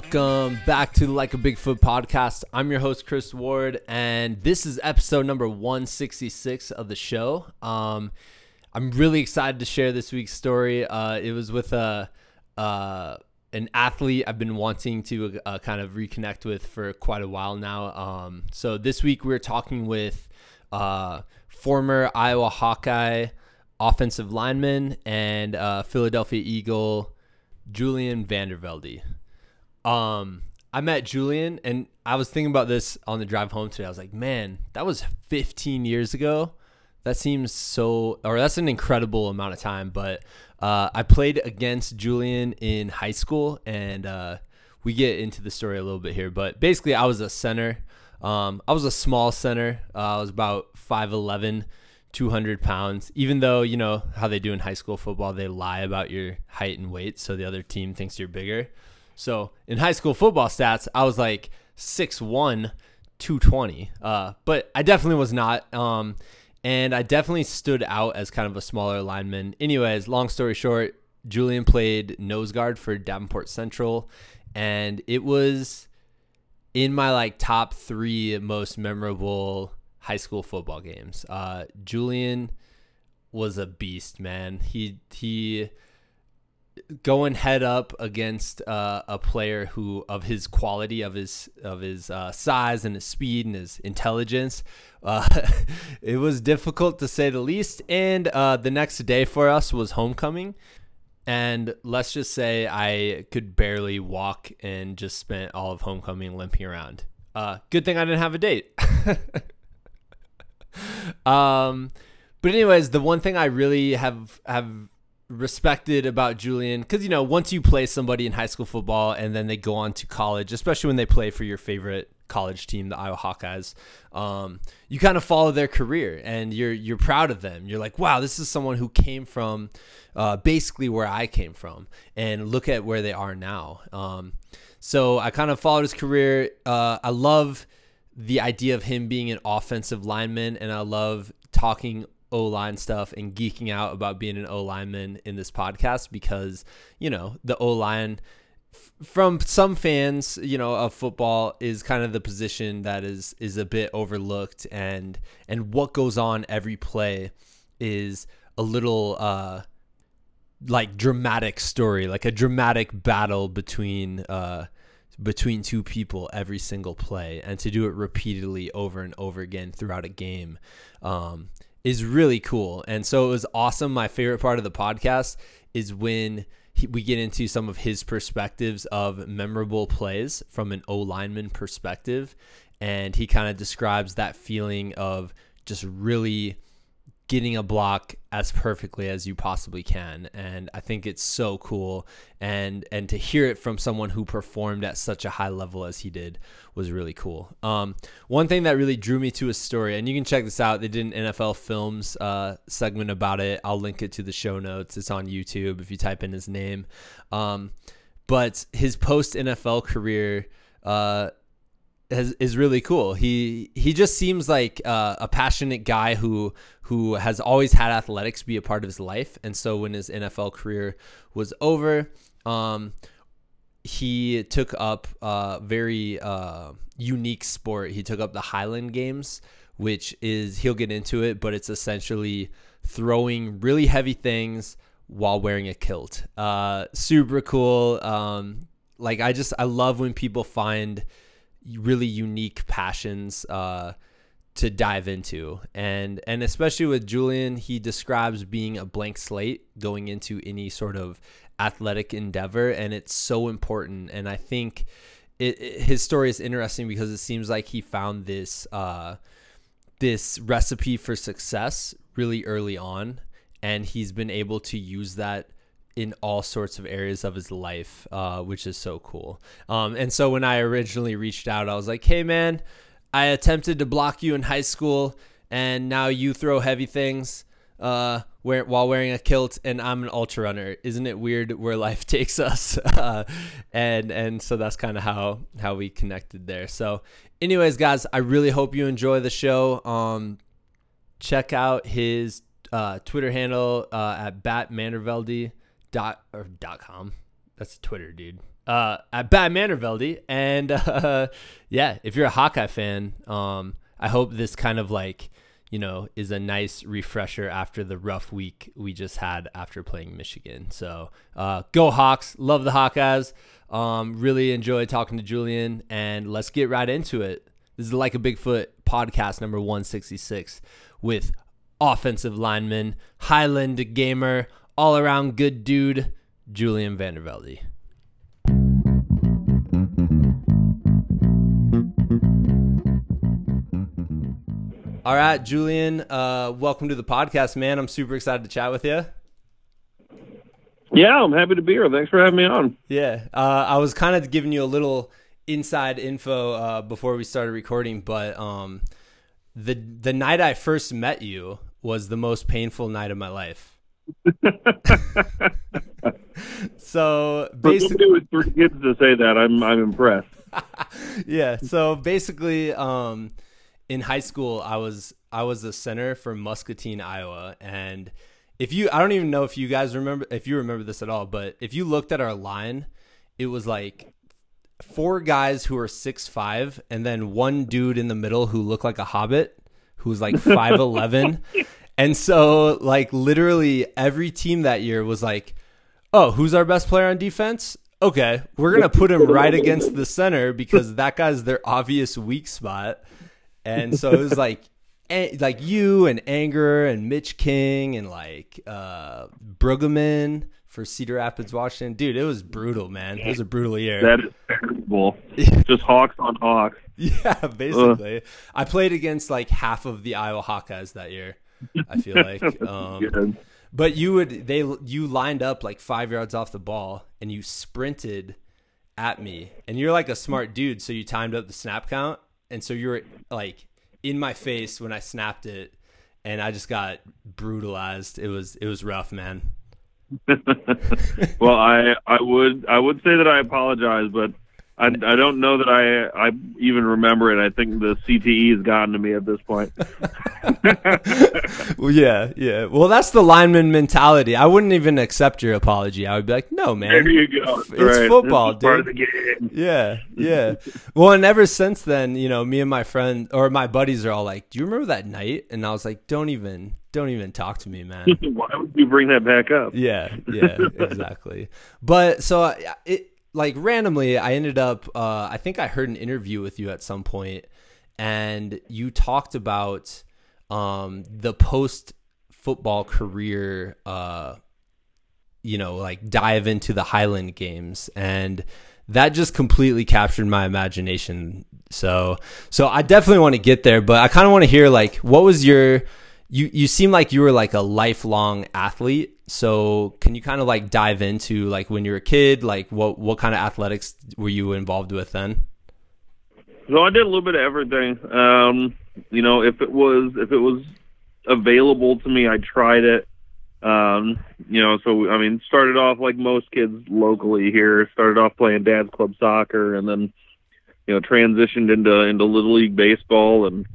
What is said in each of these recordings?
Welcome back to the Like a Bigfoot podcast. I'm your host Chris Ward, and this is episode number 166 of the show. Um, I'm really excited to share this week's story. Uh, it was with a uh, an athlete I've been wanting to uh, kind of reconnect with for quite a while now. Um, so this week we're talking with uh, former Iowa Hawkeye offensive lineman and uh, Philadelphia Eagle Julian Vandervelde. Um, I met Julian and I was thinking about this on the drive home today. I was like, man, that was 15 years ago. That seems so, or that's an incredible amount of time. But uh, I played against Julian in high school, and uh, we get into the story a little bit here. But basically, I was a center. Um, I was a small center. Uh, I was about 5'11, 200 pounds. Even though, you know, how they do in high school football, they lie about your height and weight so the other team thinks you're bigger. So in high school football stats, I was like 6'1, 220. Uh, but I definitely was not. Um, and I definitely stood out as kind of a smaller lineman. Anyways, long story short, Julian played nose guard for Davenport Central, and it was in my like top three most memorable high school football games. Uh, Julian was a beast, man. He he going head up against uh, a player who of his quality of his of his uh, size and his speed and his intelligence uh, it was difficult to say the least. And uh, the next day for us was homecoming. And let's just say i could barely walk and just spent all of homecoming limping around. Uh, good thing i didn't have a date. Um but anyways the one thing i really have have respected about Julian because you know once you play somebody in high school football and then they go on to college, especially when they play for your favorite college team, the Iowa Hawkeyes, um, you kind of follow their career and you're you're proud of them. You're like, wow, this is someone who came from uh, basically where I came from, and look at where they are now. Um, so I kind of followed his career. Uh, I love the idea of him being an offensive lineman, and I love talking O line stuff and geeking out about being an O lineman in this podcast because, you know, the O line from some fans, you know, of football is kind of the position that is is a bit overlooked and and what goes on every play is a little uh like dramatic story, like a dramatic battle between uh between two people every single play and to do it repeatedly over and over again throughout a game. Um is really cool. And so it was awesome. My favorite part of the podcast is when he, we get into some of his perspectives of memorable plays from an O lineman perspective. And he kind of describes that feeling of just really getting a block as perfectly as you possibly can. And i think it's so cool. And and to hear it from someone who performed at such a high level as he did was really cool. Um, one thing that really drew me to his story and you can check this out they did an nfl films uh, segment about it. I'll link it to the show notes. It's on youtube if you type in his name. Um, but his post nfl career uh, has, is really cool. He he just seems like uh, a passionate guy who who has always had athletics be a part of his life, and so when his NFL career was over, um, he took up a very uh, unique sport. He took up the Highland Games, which is he'll get into it, but it's essentially throwing really heavy things while wearing a kilt. Uh, super cool. Um, like I just I love when people find really unique passions uh, to dive into, and and especially with Julian, he describes being a blank slate going into any sort of athletic endeavor, and it's so important. And I think it, it, his story is interesting because it seems like he found this uh, this recipe for success really early on, and he's been able to use that in all sorts of areas of his life, uh, which is so cool. Um, and so when I originally reached out, I was like, hey, man, I attempted to block you in high school, and now you throw heavy things uh, while wearing a kilt, and I'm an ultra runner. Isn't it weird where life takes us? and and so that's kind of how how we connected there. So, anyways, guys, I really hope you enjoy the show. Um, check out his uh, Twitter handle uh, at Bat Mandervelde dot or dot com. That's Twitter, dude. uh, at Bad Mannervelde. And uh, yeah, if you're a Hawkeye fan, um, I hope this kind of like, you know, is a nice refresher after the rough week we just had after playing Michigan. So uh, go Hawks. Love the Hawkeyes. Um, really enjoyed talking to Julian. And let's get right into it. This is Like a Bigfoot podcast number 166 with offensive lineman, Highland gamer, all around good dude, Julian Vandervelde. All right, Julian, uh, welcome to the podcast, man. I'm super excited to chat with you. Yeah, I'm happy to be here. Thanks for having me on. Yeah, uh, I was kind of giving you a little inside info uh, before we started recording, but um, the the night I first met you was the most painful night of my life. so basically, with three kids to say that, I'm I'm impressed. yeah. So basically, um, in high school, I was I was a center for Muscatine, Iowa, and if you I don't even know if you guys remember if you remember this at all, but if you looked at our line, it was like four guys who were six five, and then one dude in the middle who looked like a hobbit, who was like five eleven, and so like literally every team that year was like, oh, who's our best player on defense? Okay, we're gonna put him right against the center because that guy's their obvious weak spot and so it was like like you and Angerer and Mitch King and like uh Brueggemann for Cedar Rapids, Washington. Dude, it was brutal, man. It was a brutal year. That is terrible. Just Hawks on Hawks. Yeah, basically. Ugh. I played against like half of the Iowa Hawkeyes that year. I feel like. Um, but you would they you lined up like five yards off the ball and you sprinted at me, and you're like a smart dude, so you timed up the snap count and so you were like in my face when I snapped it, and I just got brutalized. It was it was rough, man. well, I I would I would say that I apologize, but I, I don't know that I I even remember it. I think the CTE has gotten to me at this point. well, yeah, yeah. Well, that's the lineman mentality. I wouldn't even accept your apology. I would be like, "No, man. There you go. It's right. football, dude. Yeah, yeah. well, and ever since then, you know, me and my friend or my buddies are all like, "Do you remember that night?" And I was like, "Don't even, don't even talk to me, man. Why would you bring that back up? Yeah, yeah, exactly. but so it like randomly, I ended up. Uh, I think I heard an interview with you at some point, and you talked about um, the post football career. Uh, you know, like dive into the Highland games, and that just completely captured my imagination. So, so I definitely want to get there, but I kind of want to hear like, what was your you you seem like you were like a lifelong athlete so can you kind of like dive into like when you were a kid like what what kind of athletics were you involved with then? So i did a little bit of everything. Um you know if it was if it was available to me i tried it. Um you know so i mean started off like most kids locally here started off playing dad's club soccer and then you know transitioned into into little league baseball and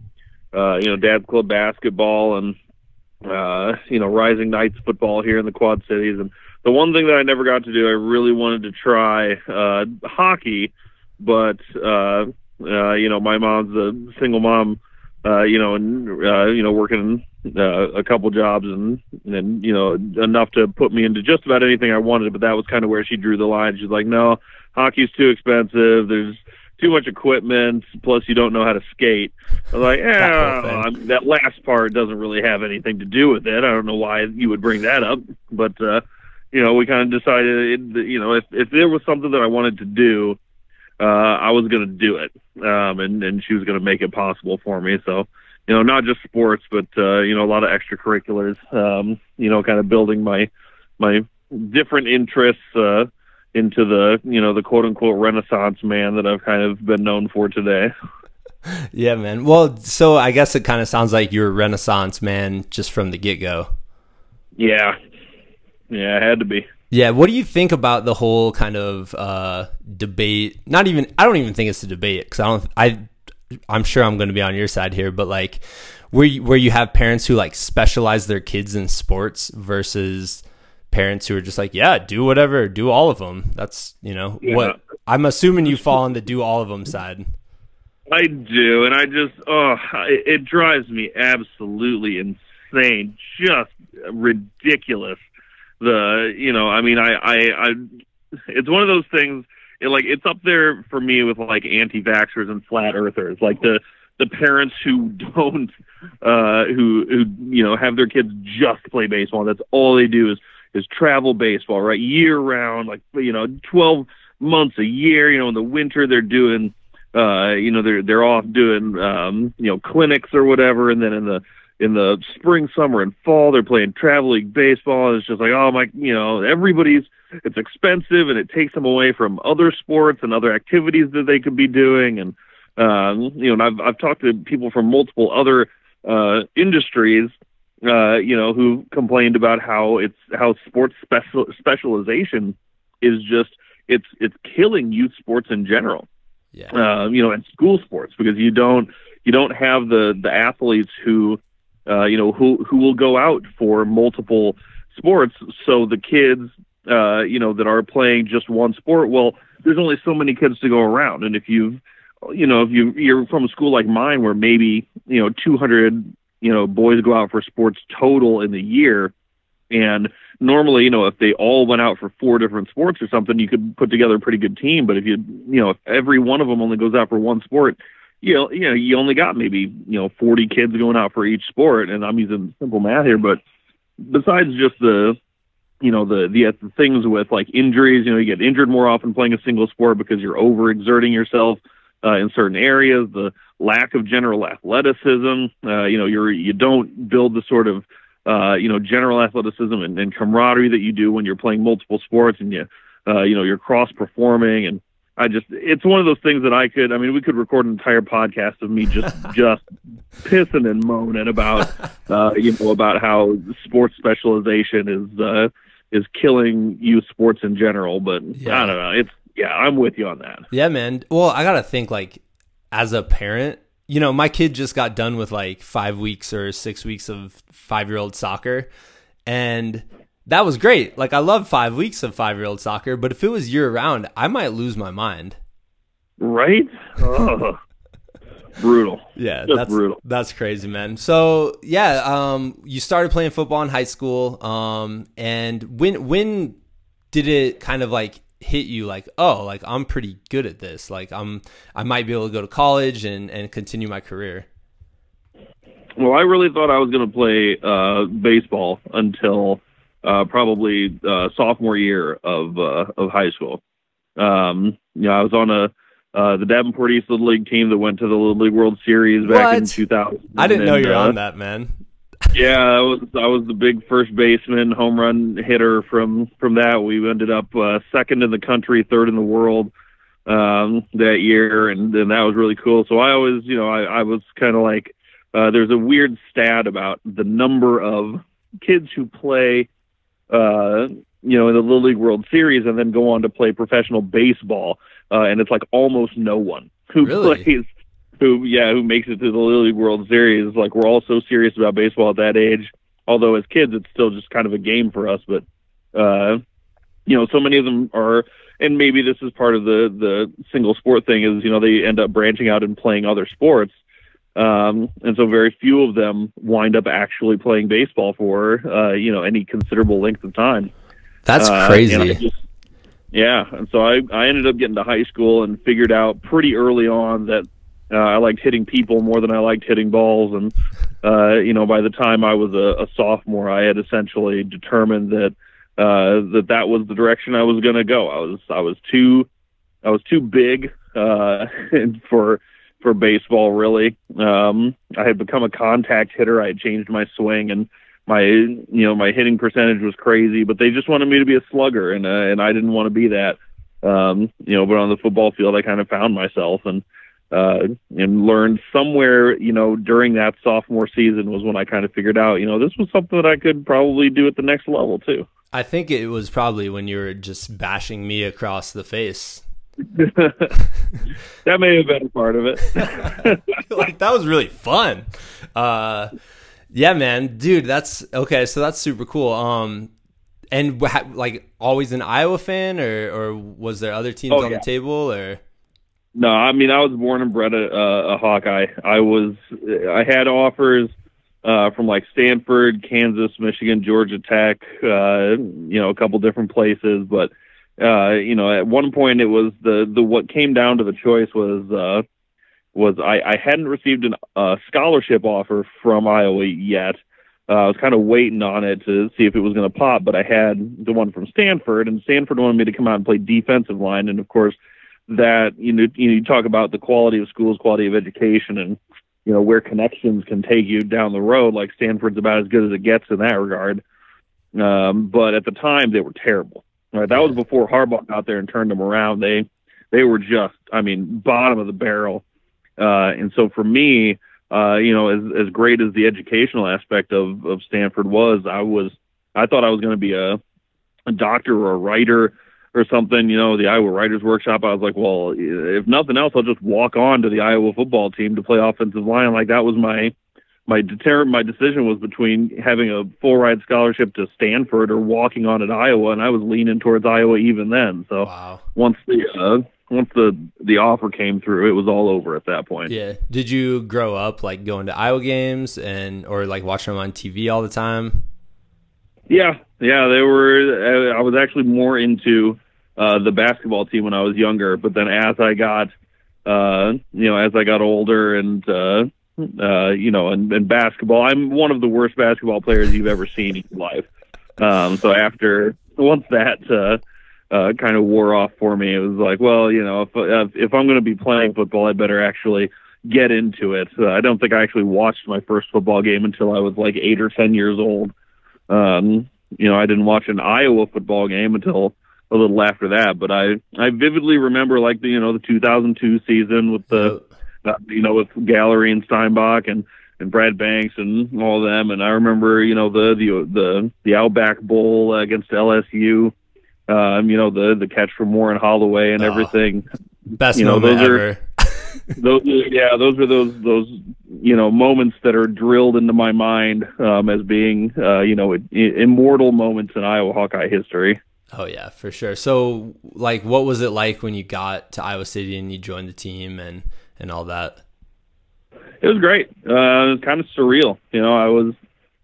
uh, you know, dad's club basketball and, uh, you know, rising knights football here in the Quad Cities. And the one thing that I never got to do, I really wanted to try, uh, hockey, but, uh, uh, you know, my mom's a single mom, uh, you know, and, uh, you know, working, uh, a couple jobs and, and, you know, enough to put me into just about anything I wanted, but that was kind of where she drew the line. She's like, no, hockey's too expensive. There's, too much equipment, plus you don't know how to skate. I was like, yeah, that, that last part doesn't really have anything to do with it. I don't know why you would bring that up, but uh, you know, we kind of decided, you know, if if there was something that I wanted to do, uh, I was going to do it, um, and and she was going to make it possible for me. So, you know, not just sports, but uh, you know, a lot of extracurriculars. Um, you know, kind of building my my different interests. Uh, into the you know the quote unquote renaissance man that I've kind of been known for today. Yeah, man. Well, so I guess it kind of sounds like you're a renaissance man just from the get go. Yeah, yeah, it had to be. Yeah, what do you think about the whole kind of uh, debate? Not even I don't even think it's a debate because I don't I I'm sure I'm going to be on your side here, but like where you, where you have parents who like specialize their kids in sports versus parents who are just like, yeah, do whatever, do all of them. That's you know Yeah. what I'm assuming you fall on the do all of them side. I do, and I just oh, it, it drives me absolutely insane, just ridiculous. The you know, I mean, I I, I it's one of those things. It, like it's up there for me with like anti-vaxxers and flat earthers, like the the parents who don't uh who who you know have their kids just play baseball. That's all they do is is travel baseball, right? Year round, like you know, twelve months a year. You know, in the winter they're doing uh you know they're they're off doing um you know clinics or whatever and then in the in the spring summer and fall they're playing travel league baseball and it's just like oh my you know everybody's it's expensive and it takes them away from other sports and other activities that they could be doing and um you know and I've I've talked to people from multiple other uh industries uh you know who complained about how it's how sports special specialization is just it's it's killing youth sports in general Yeah. uh, you know, and school sports because you don't you don't have the the athletes who uh, you know who who will go out for multiple sports. So the kids uh, you know that are playing just one sport, well, there's only so many kids to go around, and if you've you know if you you're from a school like mine where maybe you know 200 you know boys go out for sports total in the year and normally, you know, if they all went out for four different sports or something, you could put together a pretty good team. But if you, you know, if every one of them only goes out for one sport, you know, you know, you only got maybe you know 40 kids going out for each sport. And I'm using simple math here, but besides just the, you know, the the, the things with like injuries, you know, you get injured more often playing a single sport because you're overexerting yourself uh, in certain areas. The lack of general athleticism, uh, you know, you're you don't build the sort of uh, you know, general athleticism and, and camaraderie that you do when you're playing multiple sports and you, uh, you know, you're cross performing. And I just, it's one of those things that I could, I mean, we could record an entire podcast of me just, just pissing and moaning about, uh, you know, about how sports specialization is, uh, is killing youth sports in general. But Yeah. I don't know. It's, yeah, I'm with you on that. Yeah, man. Well, I gotta think like as a parent, you know, my kid just got done with like five weeks or six weeks of five year old soccer, and that was great. Like I love five weeks of five year old soccer, but if it was year round, I might lose my mind. Right? Ugh. Brutal. Yeah, Just that's brutal. That's crazy, man. So yeah, um, you started playing football in high school, um, and when when did it kind of like hit you like, oh, like I'm pretty good at this, like I'm I might be able to go to college and and continue my career. Well, I really thought I was going to play uh, baseball until uh, probably uh, sophomore year of uh, of high school. Um, you know, I was on a uh, the Davenport East Little League team that went to the Little League World Series back in 2000. I didn't know And, you're uh, on that, man. Yeah, I was I was the big first baseman, home run hitter from from that. We ended up uh, second in the country, third in the world um, that year, and, and that was really cool. So I always, you know, I, I was kind of like, uh, there's a weird stat about the number of kids who play, uh, you know, in the Little League World Series and then go on to play professional baseball, uh, and it's like almost no one who Really? plays who yeah who makes it to the Little League World Series. Like we're all so serious about baseball at that age. Although as kids it's still just kind of a game for us, but uh, you know so many of them are, and maybe this is part of the the single sport thing is you know they end up branching out and playing other sports. Um, and so very few of them wind up actually playing baseball for uh, you know any considerable length of time. That's Uh, crazy. yeah, and so I I ended up getting to high school and figured out pretty early on that uh, I liked hitting people more than I liked hitting balls, and uh, you know by the time I was a, a sophomore, I had essentially determined that uh, that that was the direction I was going to go. I was I was too I was too big uh, for for baseball really. Um, I had become a contact hitter. I had changed my swing and my you know my hitting percentage was crazy, but they just wanted me to be a slugger, and uh, and I didn't want to be that. Um, you know, but on the football field, I kind of found myself and uh, and learned somewhere you know during that sophomore season was when I kind of figured out you know this was something that I could probably do at the next level too. I think it was probably when you were just bashing me across the face. that may have been a part of it. like that was really fun. Uh yeah, man, dude, that's okay, so that's super cool. Um and like always an Iowa fan, or or was there other teams oh, on yeah. the table, or? No, I mean I was born and bred a, a, Hawkeye. I was I had offers uh, from like Stanford, Kansas, Michigan, Georgia Tech, uh, you know, a couple different places. But uh, you know, at one point it was the the what came down to the choice was uh, was I, I hadn't received a scholarship offer from Iowa yet. Uh, I was kind of waiting on it to see if it was going to pop, but I had the one from Stanford, and Stanford wanted me to come out and play defensive line, and of course that you know you, know, you talk about the quality of schools, quality of education, and you know where connections can take you down the road. Like Stanford's about as good as it gets in that regard. Um, but at the time, they were terrible. Right, that was before Harbaugh got there and turned them around. They they were just, I mean, bottom of the barrel. Uh, and so for me, uh, you know, as as great as the educational aspect of of Stanford was, I was I thought I was going to be a a doctor or a writer or something, you know, the Iowa Writers Workshop, I was like, well, if nothing else, I'll just walk on to the Iowa football team to play offensive line. Like that was my my deter my decision was between having a full ride scholarship to Stanford or walking on at Iowa, and I was leaning towards Iowa even then. So wow. once the uh, once the the offer came through, it was all over at that point. Yeah. Did you grow up like going to Iowa games and or like watching them on TV all the time? Yeah, yeah, they were. I was actually more into uh, the basketball team when I was younger, but then as I got, uh, you know, as I got older and, uh, uh, you know, and, and basketball, I'm one of the worst basketball players you've ever seen in your life. Um, so after once that uh, uh, kind of wore off for me, it was like, well, you know, if if I'm going to be playing football, I better actually get into it. Uh, I don't think I actually watched my first football game until I was like eight or ten years old. Um, you know, I didn't watch an Iowa football game until a little after that. But I I vividly remember like the you know the 2002 season with the uh, you know with Gallery and Steinbach and and Brad Banks and all of them. And I remember you know the the the the Outback Bowl against LSU. Um, you know the the catch from Warren Holloway and oh, everything. Best you know, moment those ever. Are, those yeah those are those those you know moments that are drilled into my mind um, as being uh, you know immortal moments in Iowa Hawkeye history. Oh yeah, for sure. So like what was it like when you got to Iowa City and you joined the team and and all that? It was great. Uh, it was kind of surreal. You know, I was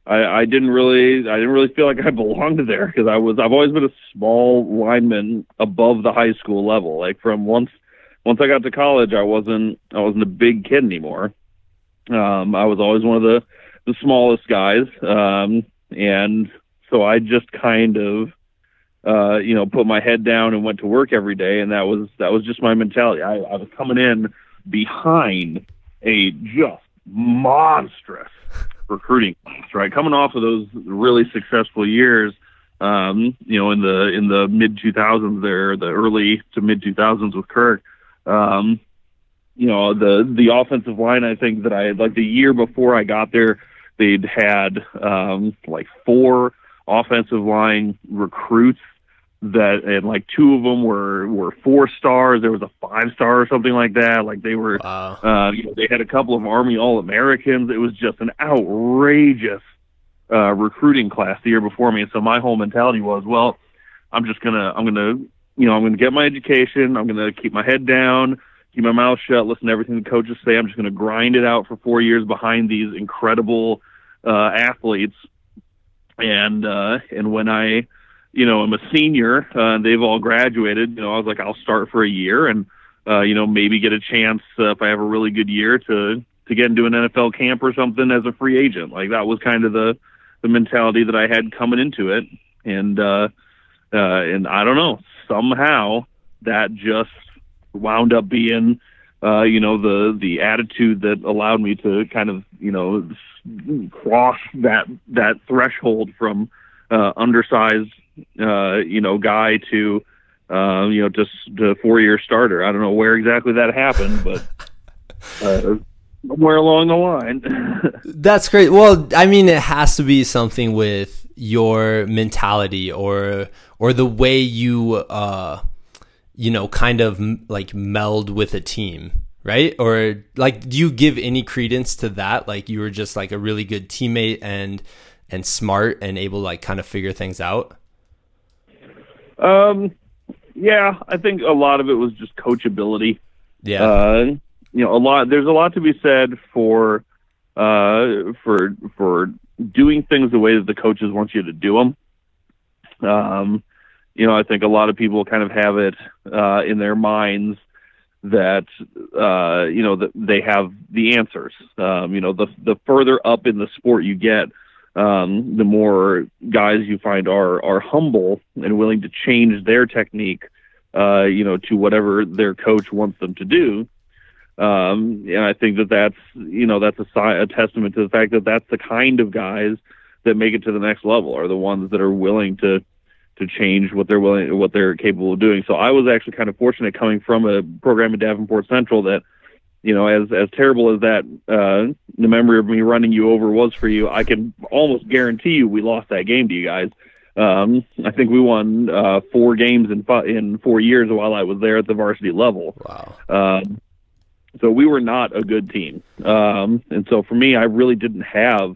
I, I didn't really I didn't really feel like I belonged there because I was I've always been a small lineman above the high school level. Like from once once I got to college, I wasn't I wasn't a big kid anymore. Um, I was always one of the the smallest guys, um, and so I just kind of uh, you know, put my head down and went to work every day, and that was that was just my mentality. I, I was coming in behind a just monstrous recruiting class, right? Coming off of those really successful years, um, you know, in the in the mid 2000s, there, the early to mid 2000s with Kirk. Um, you know, the the offensive line. I think that I had like the year before I got there, they'd had um, like four offensive line recruits that and like two of them were were four stars there was a five star or something like that. Like they were wow. uh you know, they had a couple of army all americans it was just an outrageous uh recruiting class the year before me. And so my whole mentality was well i'm just gonna i'm gonna you know i'm gonna get my education. I'm gonna keep my head down keep my mouth shut listen to everything the coaches say. I'm just gonna grind it out for four years behind these incredible uh athletes and uh, and when I, you know, I'm a senior, uh, they've all graduated. You know, I was like, I'll start for a year and, uh, you know, maybe get a chance uh, if I have a really good year to to get into an NFL camp or something as a free agent. Like that was kind of the the mentality that I had coming into it, and uh, uh, and I don't know, somehow that just wound up being uh, you know, the the attitude that allowed me to kind of, you know, cross that that threshold from uh, undersized, uh, you know, guy to, uh, you know, just to four year starter. I don't know where exactly that happened, but. Uh, somewhere along the line. That's great. Well, I mean, it has to be something with your mentality or or the way you uh you know, kind of like meld with a team, right? Or like, do you give any credence to that? Like, you were just like a really good teammate and and smart and able to like kind of figure things out. Um, yeah, I think a lot of it was just coachability. Yeah. Uh, you know, a lot. There's a lot to be said for uh, for for doing things the way that the coaches want you to do them. Um, you know, I think a lot of people kind of have it uh, in their minds that uh, you know that they have the answers. Um, you know, the the further up in the sport you get, um, the more guys you find are are humble and willing to change their technique. Uh, you know, to whatever their coach wants them to do. Um, and I think that that's you know that's a, a testament to the fact that that's the kind of guys that make it to the next level are the ones that are willing to to change what they're willing what they're capable of doing. So I was actually kind of fortunate coming from a program at Davenport Central that you know as as terrible as that uh, the memory of me running you over was for you, I can almost guarantee you we lost that game to you guys. Um, I think we won uh, four games in five, in four years while I was there at the varsity level. Wow. Um, so we were not a good team. Um, and so for me, I really didn't have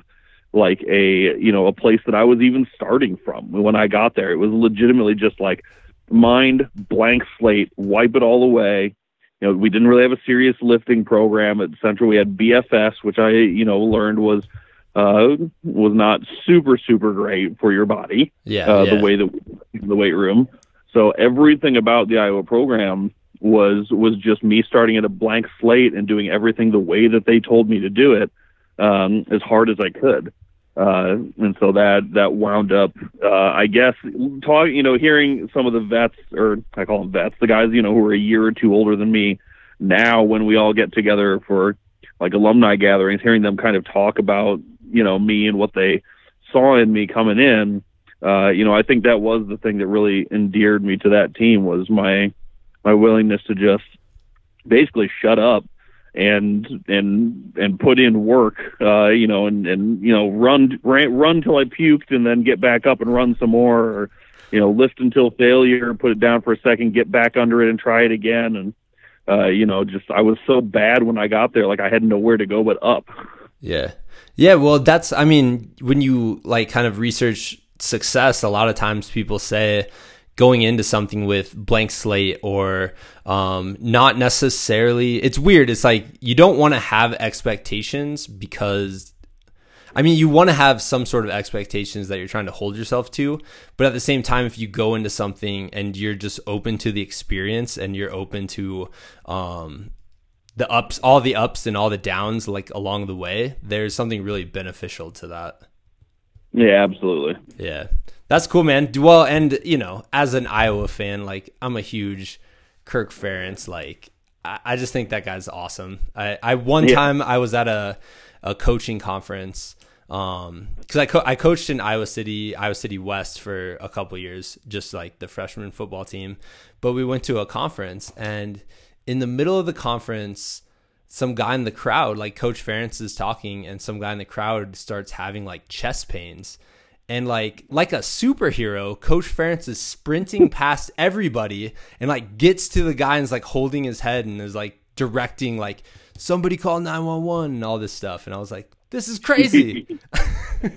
like a, you know, a place that I was even starting from when I got there. It was legitimately just like mind blank slate, wipe it all away. You know, we didn't really have a serious lifting program at Central. We had BFS, which I, you know, learned was uh, was not super super great for your body. Yeah, uh, yeah. the way that the weight room. So everything about the Iowa program was was just me starting at a blank slate and doing everything the way that they told me to do it um, as hard as I could. Uh, and so that that wound up, uh, I guess, talk, you know, hearing some of the vets, or I call them vets, the guys, you know, who are a year or two older than me. Now, when we all get together for like alumni gatherings, hearing them kind of talk about, you know, me and what they saw in me coming in, uh, you know, I think that was the thing that really endeared me to that team was my my willingness to just basically shut up and and and put in work uh you know and and you know run run run till i puked and then get back up and run some more or you know lift until failure and put it down for a second get back under it and try it again and uh you know just i was so bad when i got there like i had nowhere to go but up Yeah. Yeah, well that's I mean, when you like kind of research success, a lot of times people say going into something with blank slate or um, not necessarily it's weird. It's like you don't want to have expectations because I mean, you want to have some sort of expectations that you're trying to hold yourself to, but at the same time, if you go into something and you're just open to the experience and you're open to um, the ups, all the ups and all the downs, like along the way, there's something really beneficial to that. yeah absolutely Yeah, that's cool, man. Well, and you know, as an Iowa fan, like I'm a huge Kirk Ferentz. Like, I, I just think that guy's awesome. I, I one Yeah. time I was at a a coaching conference um because I, co- I coached in iowa city iowa city west for a couple years just like the freshman football team but we went to a conference and in the middle of the conference some guy in the crowd like coach ferentz is talking and some guy in the crowd starts having like chest pains and like like a superhero coach ferentz is sprinting past everybody and like gets to the guy and is like holding his head and is like directing like somebody call 911 and all this stuff. And i was like this is crazy.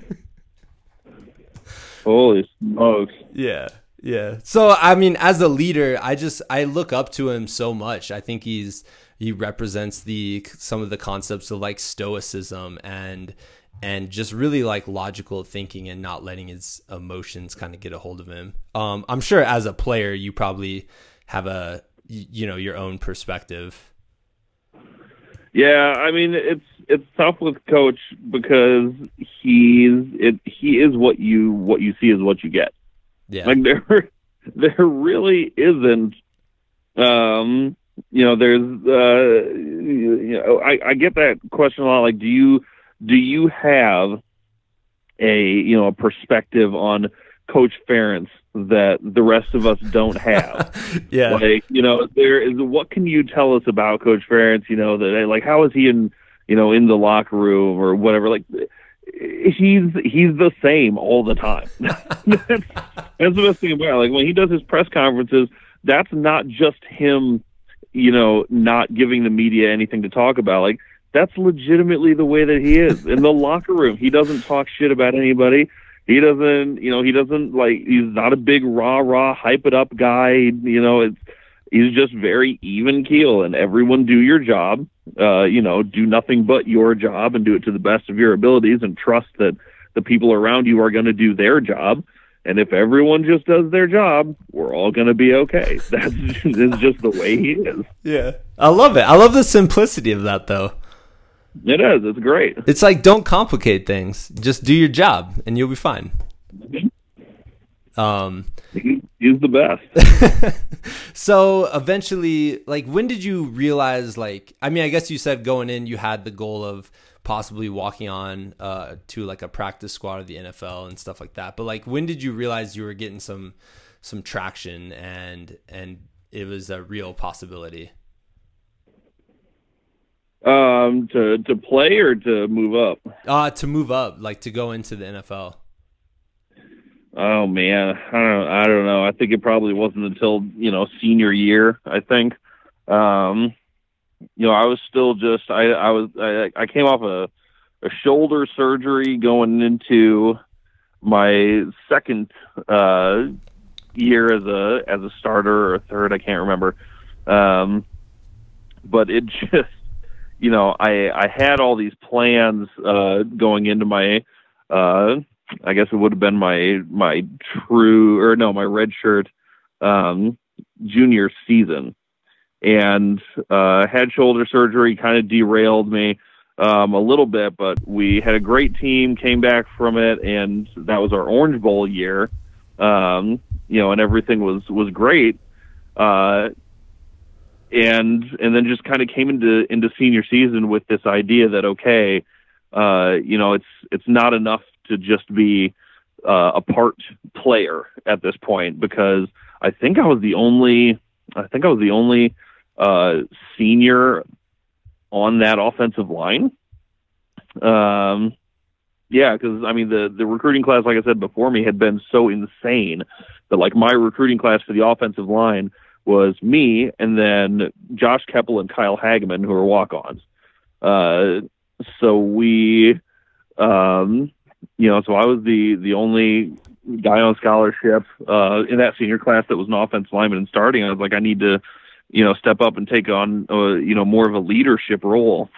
Holy smokes. Yeah yeah. So i mean as a leader i just i look up to him so much. I think he's he represents the some of the concepts of like stoicism and and just really like logical thinking and not letting his emotions kind of get a hold of him. Um i'm sure as a player you probably have a you know your own perspective. Yeah, I mean it's it's tough with coach because he's it he is what you what you see is what you get. yeah. Like there there really isn't um you know there's uh you know I I get that question a lot. Like do you do you have a you know a perspective on coach Ferentz that the rest of us don't have? Yeah. Like you know there is what can you tell us about coach Ferentz you know that like how is he in you know in the locker room or whatever? Like he's he's the same all the time. That's, that's the best thing about it. like when he does his press conferences that's not just him you know not giving the media anything to talk about. Like that's legitimately the way that he is in the locker room he doesn't talk shit about anybody he doesn't, you know, he doesn't like he's not a big rah rah hype it up guy. You know, it's he's just very even keel and everyone do your job. Uh, you know, do nothing but your job and do it to the best of your abilities and trust that the people around you are going to do their job. And if everyone just does their job, we're all going to be okay. That's is just the way he is. Yeah. I love it. I love the simplicity of that though. It is. It's great. It's like don't complicate things. Just do your job and you'll be fine. Um he's the best. so eventually like when did you realize like I mean I guess you said going in you had the goal of possibly walking on uh, to like a practice squad of the NFL and stuff like that. But like when did you realize you were getting some some traction and and it was a real possibility? Um, to to play or to move up? Uh to move up, like to go into the NFL. Oh man, I don't I don't know. I think it probably wasn't until you know senior year. I think, um, you know, I was still just I I was I, I came off a a shoulder surgery going into my second uh year as a as a starter or third, I can't remember. Um, but it just you know, I I had all these plans uh, going into my, uh, I guess it would have been my my true or no my red shirt um, junior season, and uh, had shoulder surgery, kind of derailed me um, a little bit, but we had a great team, came back from it, and that was our Orange Bowl year, um, you know, and everything was was great. Uh, and and then just kind of came into into senior season with this idea that okay, uh, you know, it's it's not enough to just be uh, a part player at this point because I think I was the only I think I was the only uh, senior on that offensive line. Um, yeah, because I mean the the recruiting class, like I said before me, had been so insane that like my recruiting class for the offensive line was me and then Josh Keppel and Kyle Hageman, who are walk-ons. Uh, so we, um, you know, so I was the the only guy on scholarship uh, in that senior class that was an offensive lineman and starting. I was like, I need to, you know, step up and take on, uh, you know, more of a leadership role.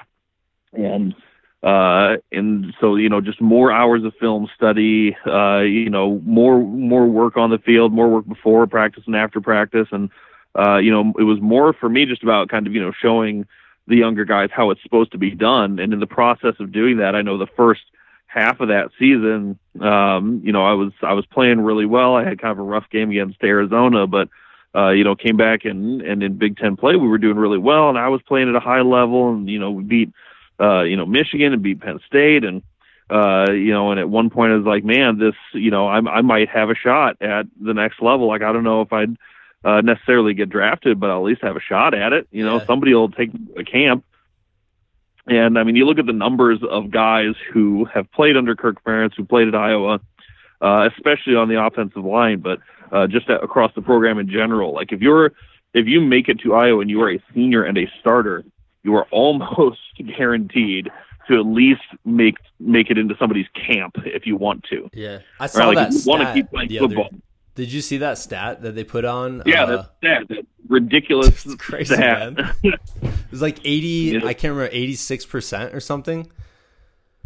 And uh, and so you know, just more hours of film study, uh, you know, more more work on the field, more work before practice and after practice, and uh, you know, it was more for me just about kind of, you know, showing the younger guys how it's supposed to be done. And in the process of doing that, I know the first half of that season, um, you know, I was I was playing really well. I had kind of a rough game against Arizona, but uh, you know, came back and and in Big Ten play we were doing really well, and I was playing at a high level, and you know, we beat uh, you know Michigan and beat Penn State, and uh, you know, and at one point I was like, man, this, you know, I I might have a shot at the next level. Like I don't know if I'd uh, necessarily get drafted, but I'll at least have a shot at it. You know, yeah. somebody will take a camp. And I mean, you look at the numbers of guys who have played under Kirk Ferentz, who played at Iowa, uh, especially on the offensive line, but uh, just across the program in general. Like if you're if you make it to Iowa and you are a senior and a starter, you are almost guaranteed to at least make make it into somebody's camp if you want to. Yeah, I saw right? like that. If you want to keep playing football. Other, did you see that stat that they put on? Yeah, uh, that stat, that ridiculous crazy, stat. Man. it was like eighty. Yeah. I can't remember eighty six percent or something.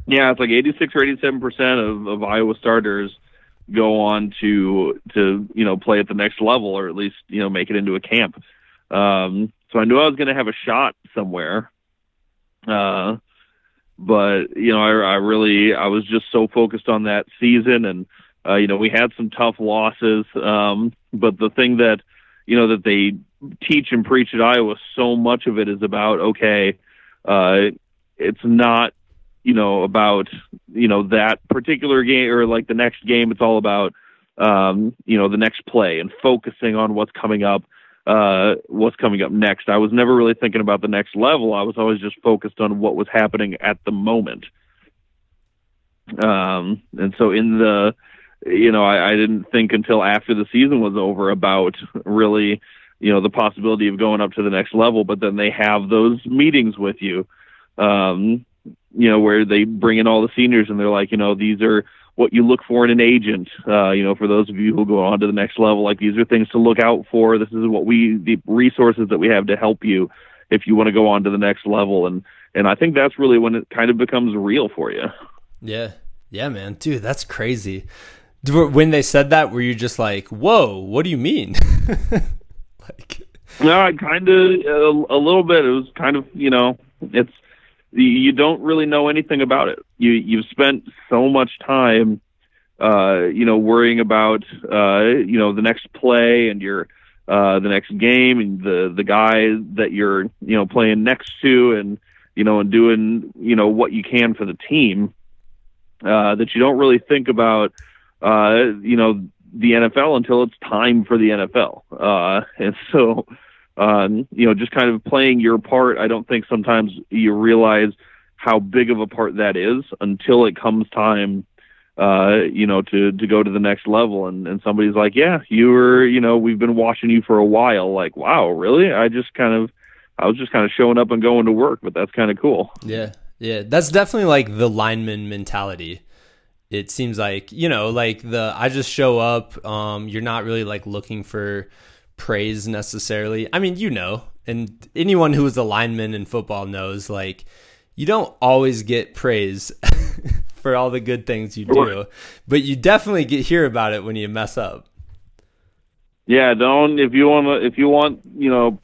Yeah, it's like eighty six or eighty seven percent of of Iowa starters go on to to you know play at the next level or at least you know make it into a camp. Um, so I knew I was going to have a shot somewhere. Uh, but you know, I, I really I was just so focused on that season and uh, you know, we had some tough losses, um, but the thing that you know that they teach and preach at Iowa, so much of it is about okay, uh, it's not you know about you know that particular game or like the next game. It's all about um, you know the next play and focusing on what's coming up. Uh, what's coming up next. I was never really thinking about the next level. I was always just focused on what was happening at the moment. Um, and so in the you know, I, I didn't think until after the season was over about really, you know, the possibility of going up to the next level. But then they have those meetings with you, um, you know, where they bring in all the seniors and they're like, you know, these are what you look for in an agent. Uh, you know, for those of you who go on to the next level, like these are things to look out for. This is what we the resources that we have to help you if you want to go on to the next level. And and I think that's really when it kind of becomes real for you. Yeah, yeah, man, dude, that's crazy. When they said that, were you just like, "Whoa, what do you mean?" like, no, I kind of a, a little bit. It was kind of you know, it's you don't really know anything about it. You you've spent so much time, uh, you know, worrying about uh, you know the next play and your uh, the next game and the the guy that you're you know playing next to and you know and doing you know what you can for the team uh, that you don't really think about uh, you know the NFL until it's time for the NFL. Uh, and so, um, you know, just kind of playing your part. I don't think sometimes you realize how big of a part that is until it comes time, uh, you know, to, to go to the next level. And, and somebody's like, yeah, you were, you know, we've been watching you for a while. Like, wow, really? I just kind of, I was just kind of showing up and going to work, but that's kind of cool. Yeah. Yeah. That's definitely like the lineman mentality it seems like you know like the i just show up um you're not really like looking for praise necessarily. I mean you know and anyone who is a lineman in football knows like you don't always get praise for all the good things you do but you definitely get hear about it when you mess up. Yeah don't if you want to if you want you know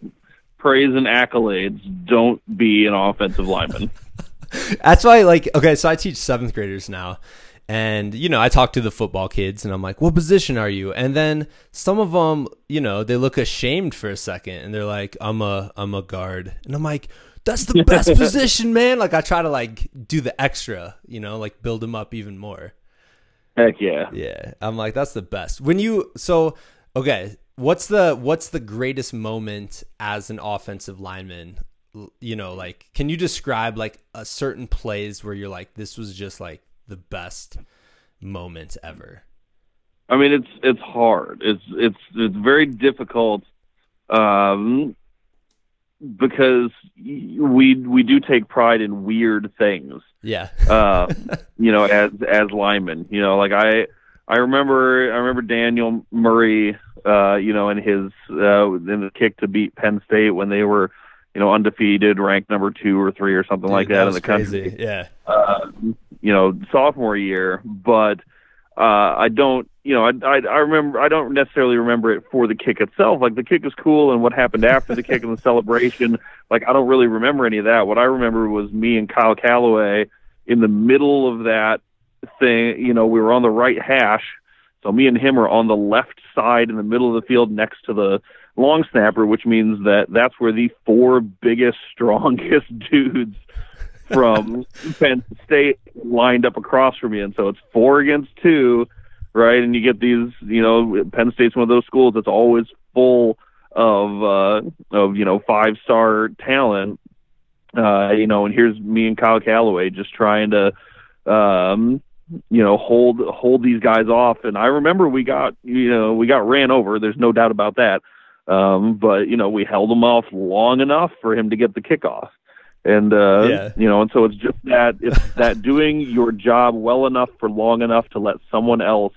praise and accolades don't be an offensive lineman. That's why like okay so i teach seventh graders now and, you know, I talk to the football kids and I'm like, what position are you? And then some of them, you know, they look ashamed for a second and they're like, I'm a, I'm a guard. And I'm like, that's the best position, man. Like I try to like do the extra, you know, like build them up even more. Heck yeah. Yeah. I'm like, that's the best. When you, so, okay. What's the, what's the greatest moment as an offensive lineman? You know, like, can you describe like a certain plays where you're like, this was just like, the best moment ever? I mean, it's it's hard. It's it's it's very difficult, um, because we we do take pride in weird things. Yeah. uh, you know, as as linemen, you know, like I I remember I remember Daniel Murray, uh, you know, in his uh, in the kick to beat Penn State when they were you know, undefeated, ranked number two or three or something Dude, like that, that in the crazy. country. Yeah. Uh, you know, sophomore year, but uh, I don't, you know, I, I I remember I don't necessarily remember it for the kick itself. Like the kick was cool, and what happened after the kick and the celebration, like I don't really remember any of that. What I remember was me and Kyle Calloway in the middle of that thing. You know, we were on the right hash, so me and him are on the left side in the middle of the field next to the long snapper, which means that that's where the four biggest, strongest dudes from Penn State lined up across from you. And so it's four against two, right? And you get these, you know, Penn State's one of those schools that's always full of, uh, of, you know, five star talent. Uh, you know, and here's me and Kyle Calloway just trying to, um, you know, hold, hold these guys off. And I remember we got, you know, we got ran over. There's no doubt about that. Um, but you know, we held him off long enough for him to get the kickoff. And uh, yeah. you know, and so it's just that it's that doing your job well enough for long enough to let someone else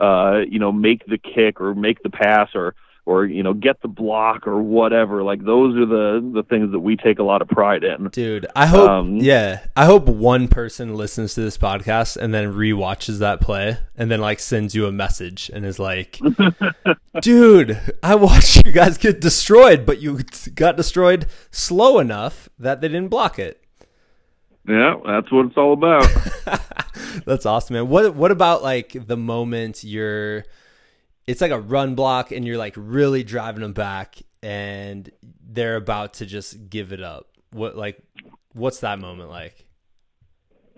uh, you know, make the kick or make the pass or or you know get the block or whatever. Like those are the the things that we take a lot of pride in. Dude i hope um, yeah i hope one person listens to this podcast and then re-watches that play and then like sends you a message and is like dude i watched you guys get destroyed but you got destroyed slow enough that they didn't block it. Yeah that's what it's all about. That's awesome man. What what about like the moment you're it's like a run block and you're like really driving them back and they're about to just give it up. What like what's that moment like?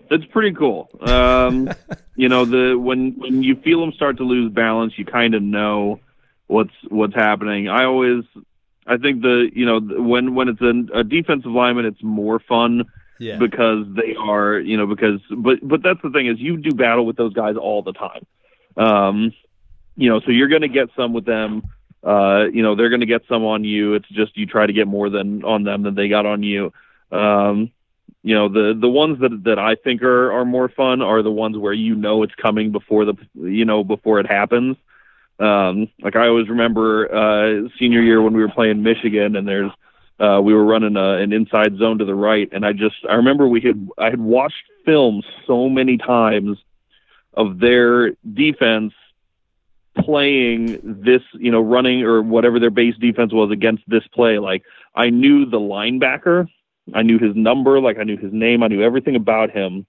It's pretty cool. Um, you know, the when when you feel them start to lose balance, you kind of know what's what's happening. I always I think the you know when when it's a, a defensive lineman, it's more fun yeah. because they are you know because but but that's the thing is you do battle with those guys all the time. Um, you know, so you're going to get some with them. Uh, you know, they're going to get some on you. It's just you try to get more than on them than they got on you. Um, you know the the ones that that I think are are more fun are the ones where you know it's coming before the you know before it happens. Um, like I always remember uh, senior year when we were playing Michigan, and there's uh, we were running a, an inside zone to the right, and I just I remember we had I had watched films so many times of their defense playing this, you know, running or whatever their base defense was against this play. Like I knew the linebacker, I knew his number, like I knew his name, I knew everything about him.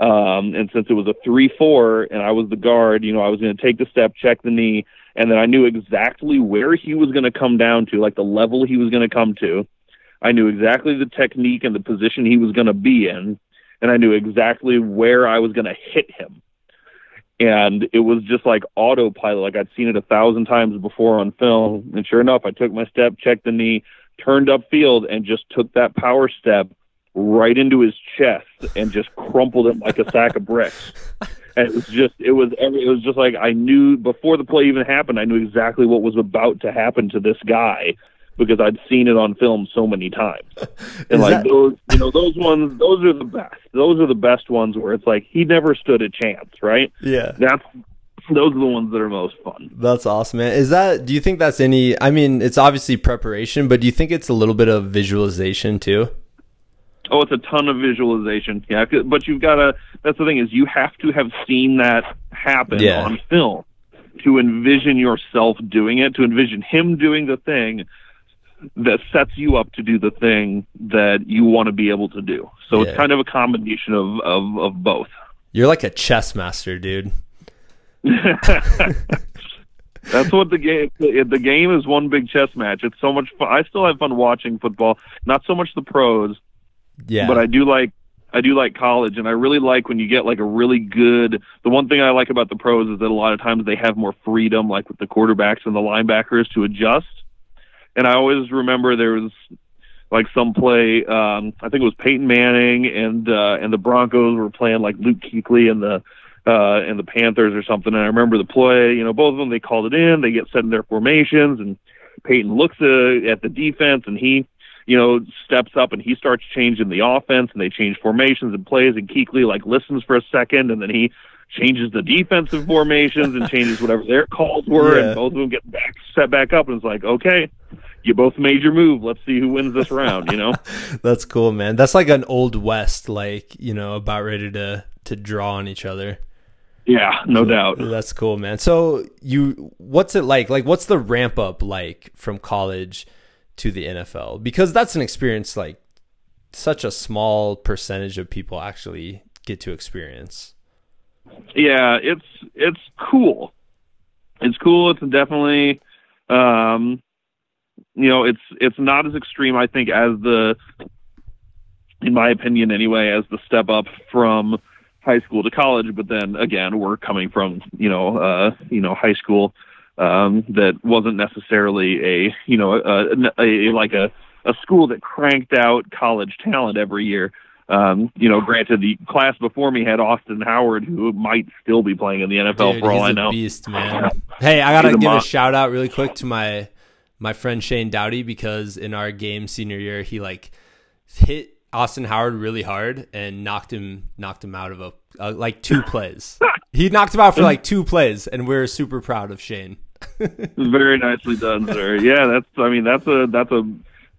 Um, and since it was a three-four, and I was the guard, you know, I was going to take the step, check the knee, and then I knew exactly where he was going to come down to, like the level he was going to come to. I knew exactly the technique and the position he was going to be in, and I knew exactly where I was going to hit him and it was just like autopilot. Like i'd seen it a thousand times before on film. And sure enough i took my step checked the knee turned up field and just took that power step right into his chest and just crumpled him like a sack of bricks. And it was just it was every it was just like i knew before the play even happened i knew exactly what was about to happen to this guy because I'd seen it on film so many times. And like that... those, you know, those ones, those are the best. Those are the best ones where it's like he never stood a chance, right? Yeah. That's those are the ones that are most fun. That's awesome, man. Is that do you think that's any I mean, it's obviously preparation, but do you think it's a little bit of visualization too? Oh, it's a ton of visualization. Yeah, but you've got to that's the thing is you have to have seen that happen yeah. on film to envision yourself doing it, to envision him doing the thing that sets you up to do the thing that you want to be able to do. So yeah. it's kind of a combination of, of, of both. You're like a chess master, dude. That's what the game. The game is one big chess match. It's so much fun. I still have fun watching football. Not so much the pros. Yeah. But I do like I do like college, and I really like when you get like a really good. The one thing I like about the pros is that a lot of times they have more freedom, like with the quarterbacks and the linebackers, to adjust and I always remember there was like some play. Um, I think it was Peyton Manning and uh, and the Broncos were playing like Luke Kuechly and the uh, and the Panthers or something. And I remember the play. You know, both of them they called it in. They get set in their formations, and Peyton looks uh, at the defense and he. You know, steps up and he starts changing the offense, and they change formations and plays. And Kuechly like listens for a second, and then he changes the defensive formations and changes whatever their calls were, yeah. and both of them get back set back up, and it's like, okay, you both made your move. Let's see who wins this round. You know, that's cool, man. That's like an old west, like you know, about ready to to draw on each other. Yeah, no doubt. That's cool, man. So you, what's it like? Like, what's the ramp up like from college to the NFL? Because that's an experience like such a small percentage of people actually get to experience. Yeah, it's it's cool. It's cool. It's definitely um, you know, it's it's not as extreme, I think, as the, in my opinion, anyway, as the step up from high school to college. But then again, we're coming from you know, uh, you know, high school um, that wasn't necessarily a you know a, a, a like a a school that cranked out college talent every year. Um, you know, granted, the class before me had Austin Howard, who might still be playing in the NFL Dude, for all I know. Beast, man. hey, I gotta give a shout out really quick to my my friend Shane Dowdy because in our game senior year he like hit Austin Howard really hard and knocked him knocked him out of a uh, like two plays. he knocked him out for like two plays, and we're super proud of Shane. Very nicely done, sir. Yeah, that's I mean that's a that's a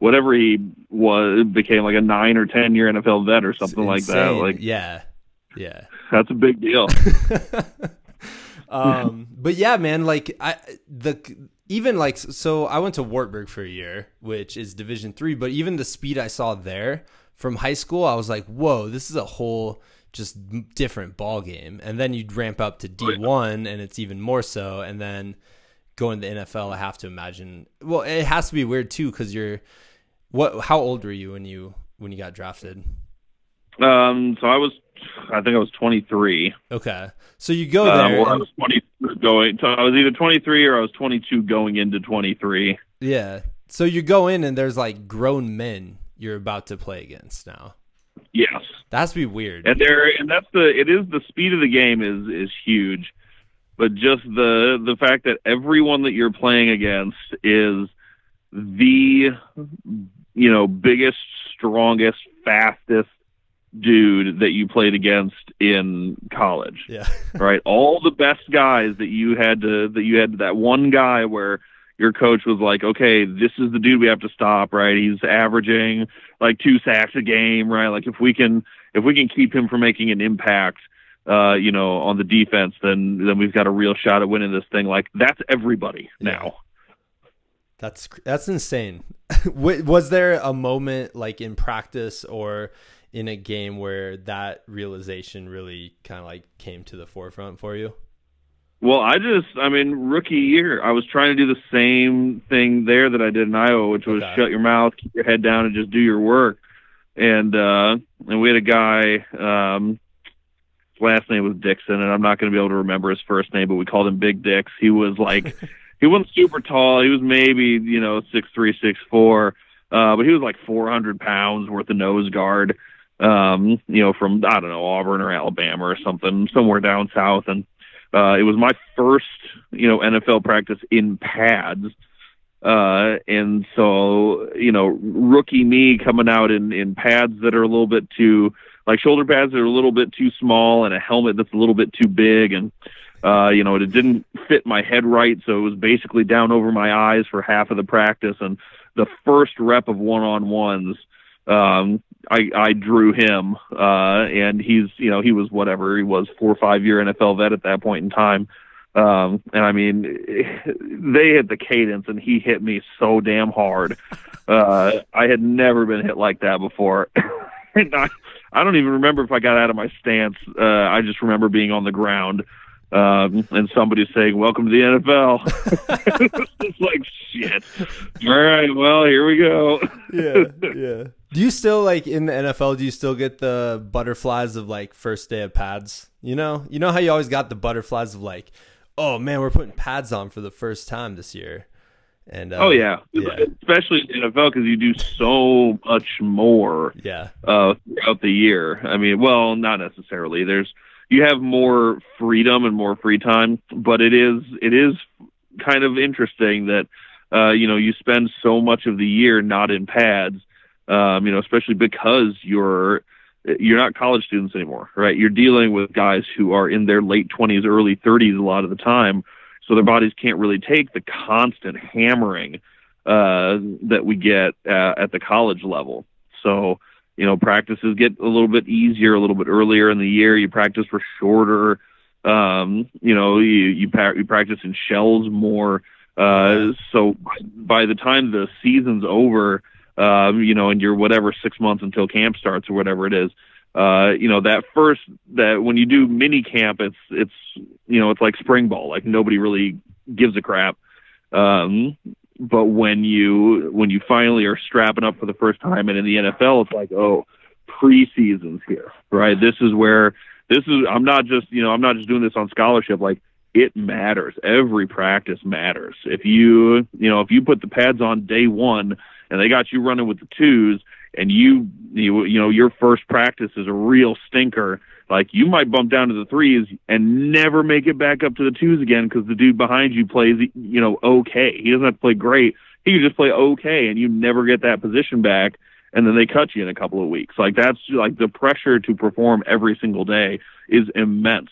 whatever he was became like a nine or ten year NFL vet or something like that. Like yeah, yeah, that's a big deal. um, but yeah, man, like I the even like so I went to Wartburg for a year, which is Division 3, but even the speed I saw there from high school, I was like, "Whoa, this is a whole just different ball game." And then you'd ramp up to D1 and it's even more so and then going to the NFL, I have to imagine. Well, it has to be weird too cuz you're what how old were you when you when you got drafted? Um so I was I think I was 23. Okay. So you go there. Um, I was 20 going. So I was either 23 or I was 22 going into 23. Yeah. So you go in and there's like grown men you're about to play against now. Yes. That's be weird. And there, and that's the. It is the speed of the game is is huge, but just the the fact that everyone that you're playing against is the you know biggest, strongest, fastest dude that you played against in college. Yeah. right? All the best guys that you had to that you had that one guy where your coach was like, okay, this is the dude we have to stop, right? He's averaging like two sacks a game, right? Like if we can if we can keep him from making an impact, uh, you know, on the defense, then then we've got a real shot at winning this thing. Like that's everybody now. That's that's insane. was there a moment like in practice or in a game where that realization really kind of like came to the forefront for you? Well, I just, I mean, rookie year, I was trying to do the same thing there that I did in Iowa, which was okay. shut your mouth, keep your head down, and just do your work. And uh, and we had a guy, um, his last name was Dixon, and I'm not going to be able to remember his first name, but we called him Big Dix. He was like, he wasn't super tall. He was maybe, you know, six three, six four, uh, but he was like 400 pounds worth of nose guard. Um, you know, from I don't know Auburn or Alabama or something, somewhere down south, and uh, it was my first, you know, NFL practice in pads. Uh, and so, you know, rookie me coming out in, in pads that are a little bit too, like shoulder pads that are a little bit too small and a helmet that's a little bit too big. And, uh, you know, it didn't fit my head right. So it was basically down over my eyes for half of the practice. And the first rep of one on ones, um, I, I drew him, uh, and he's, you know, he was whatever he was, four or five year NFL vet at that point in time. Um, and I mean, they hit the cadence, and he hit me so damn hard. Uh, I had never been hit like that before. and I, I don't even remember if I got out of my stance. Uh, I just remember being on the ground um, and somebody saying, "Welcome to the NFL." it's like shit. All right, well, here we go. yeah, yeah. Do you still like in the NFL? Do you still get the butterflies of like first day of pads? You know, you know how you always got the butterflies of like, oh man, we're putting pads on for the first time this year. And uh, oh yeah. yeah. especially in NFL because you do so much more. Yeah. Uh, throughout the year. I mean, well, not necessarily. There's you have more freedom and more free time, but it is it is kind of interesting that uh, you know you spend so much of the year not in pads, um, you know, especially because you're you're not college students anymore, right? You're dealing with guys who are in their late 20s, early 30s a lot of the time, so their bodies can't really take the constant hammering uh, that we get uh, at the college level. So you know, practices get a little bit easier a little bit earlier in the year. You practice for shorter. Um, you know, you you, pa- you practice in shells more. Uh, so by the time the season's over, um, you know, and you're whatever six months until camp starts or whatever it is, uh, you know, that first that when you do mini camp, it's it's you know, it's like spring ball. Like nobody really gives a crap. Um, but when you when you finally are strapping up for the first time and in the NFL, it's like, oh, preseason's here, right? This is where this is. I'm not just you know I'm not just doing this on scholarship. Like it matters. Every practice matters. If you you know if you put the pads on day one and they got you running with the twos and you you you know your first practice is a real stinker like you might bump down to the threes and never make it back up to the twos again because the dude behind you plays, you know, okay. He doesn't have to play great. He can just play okay, and you never get that position back. And then they cut you in a couple of weeks. Like that's like the pressure to perform every single day is immense.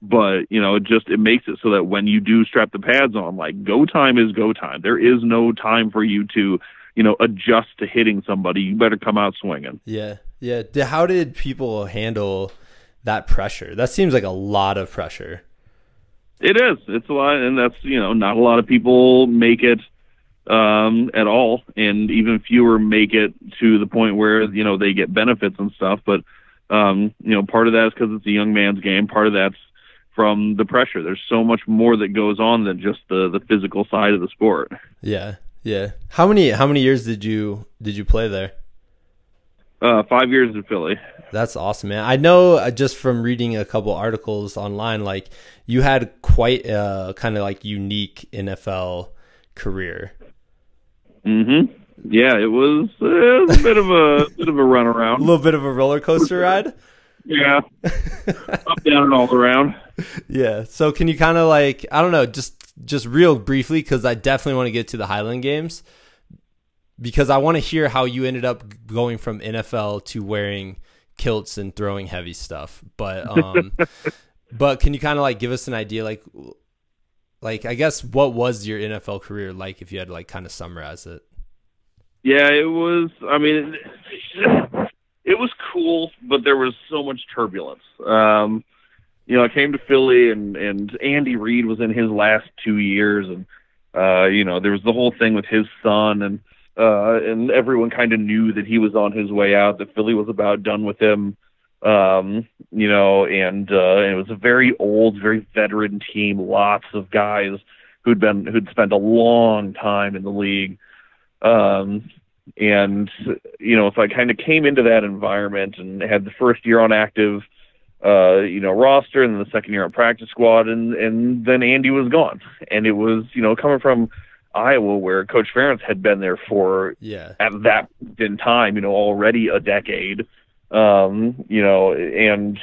But you know, it just it makes it so that when you do strap the pads on, like go time is go time. There is no time for you to you know adjust to hitting somebody. You better come out swinging. Yeah, yeah. How did people handle? that pressure. That seems like a lot of pressure. It is. It's a lot, and that's you know not a lot of people make it um, at all, and even fewer make it to the point where you know they get benefits and stuff. But um, you know, part of that is because it's a young man's game. Part of that's from the pressure. There's so much more that goes on than just the the physical side of the sport. Yeah, yeah. How many how many years did you did you play there? Uh, five years in Philly. That's awesome, man. I know uh, just from reading a couple articles online, like you had quite a kind of like unique NFL career. Mm-hmm. Yeah, it was, it was a bit of a bit of a run around. A little bit of a roller coaster ride. Yeah, up down and all around. Yeah. So can you kind of like I don't know, just just real briefly because I definitely want to get to the Highland Games because I want to hear how you ended up going from NFL to wearing kilts and throwing heavy stuff. But um, but can you kind of like give us an idea, like like I guess what was your NFL career like if you had to like kind of summarize it? Yeah, it was. I mean, it, it was cool, but there was so much turbulence. Um, you know, I came to Philly, and and Andy Reid was in his last two years, and uh, you know, there was the whole thing with his son, and uh, and everyone kind of knew that he was on his way out. That Philly was about done with him. Um, you know, and uh, it was a very old, very veteran team. Lots of guys who'd been who'd spent a long time in the league. Um, and you know, so I kind of came into that environment and had the first year on active, uh, you know, roster, and then the second year on practice squad, and and then Andy was gone, and it was you know coming from Iowa where Coach Ferentz had been there for yeah at that in time, you know, already a decade. Um, you know, and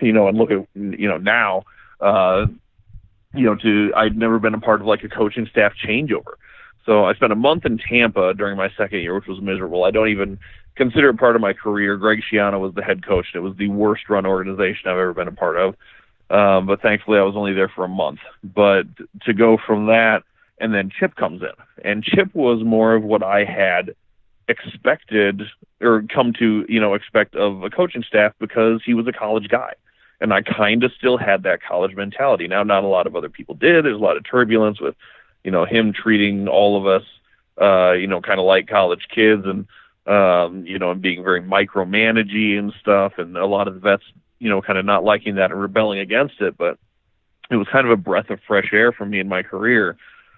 you know, and look at you know now, uh, you know, to I'd never been a part of like a coaching staff changeover. So I spent a month in Tampa during my second year, which was miserable. I don't even consider it part of my career. Greg Schiano was the head coach, and it was the worst run organization I've ever been a part of. Um, but thankfully, I was only there for a month. But to go from that, and then Chip comes in, and Chip was more of what I had expected or come to, you know, expect of a coaching staff because he was a college guy. And I kind of still had that college mentality. Now, not a lot of other people did. There's a lot of turbulence with you know him treating all of us uh you know kind of like college kids and um you know and being very micromanagey and stuff and a lot of the vets you know kind of not liking that and rebelling against it but it was kind of a breath of fresh air for me in my career.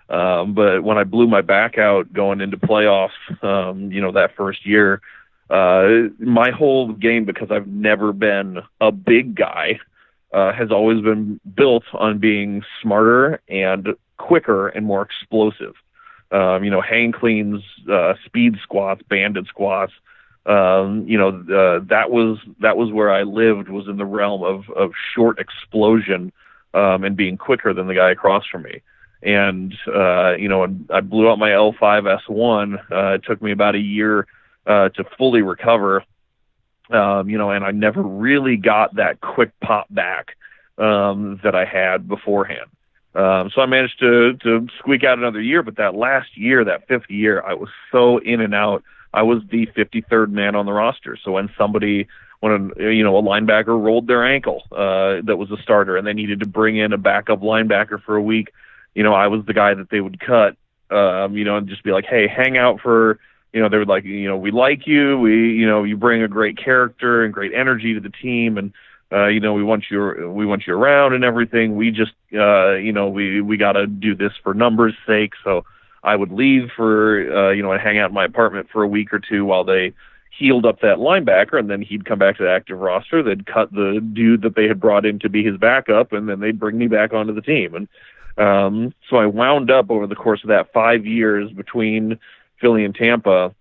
Um but when I blew my back out going into playoffs um you know that first year uh my whole game because I've never been a big guy uh, has always been built on being smarter and quicker and more explosive. Um, you know, hang cleans, uh, speed squats, banded squats. Um, you know, uh, that was that was where I lived was in the realm of of short explosion um, and being quicker than the guy across from me. And uh, you know, I blew out my L5S1. Uh, it took me about a year uh, to fully recover. Um, you know, and I never really got that quick pop back um, that I had beforehand. Um, so I managed to to squeak out another year, but that last year, that fifth year, I was so in and out. I was the 53rd man on the roster. So when somebody, when a, you know a linebacker rolled their ankle, uh, that was a starter, and they needed to bring in a backup linebacker for a week, you know I was the guy that they would cut, um, you know, and just be like, hey, hang out for. You know, they would like, you know, we like you. We, you know, you bring a great character and great energy to the team, and uh, you know, we want you, we want you around and everything. We just, uh, you know, we, we got to do this for numbers sake. So I would leave for, uh, you know, and hang out in my apartment for a week or two while they healed up that linebacker. And then he'd come back to the active roster. They'd cut the dude that they had brought in to be his backup. And then they'd bring me back onto the team. And, um, so I wound up over the course of that five years between Philly and Tampa,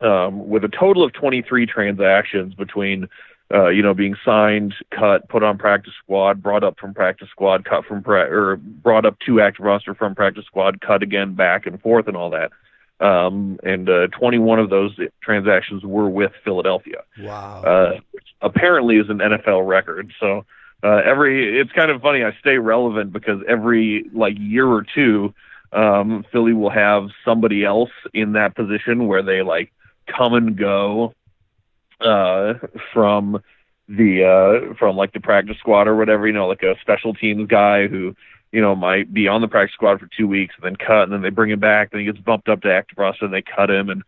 um, with a total of 23 transactions between uh, you know, being signed, cut, put on practice squad, brought up from practice squad, cut from pra- or brought up to active roster from practice squad, cut again, back and forth, and all that. Um, and uh, 21 of those transactions were with Philadelphia. Wow. Uh, which apparently is an NFL record. So uh, every it's kind of funny. I stay relevant because every like year or two, um, Philly will have somebody else in that position where they like come and go uh, from the uh, from like the practice squad or whatever, you know, like a special teams guy who you know might be on the practice squad for two weeks and then cut, and then they bring him back, then he gets bumped up to active roster, and they cut him, and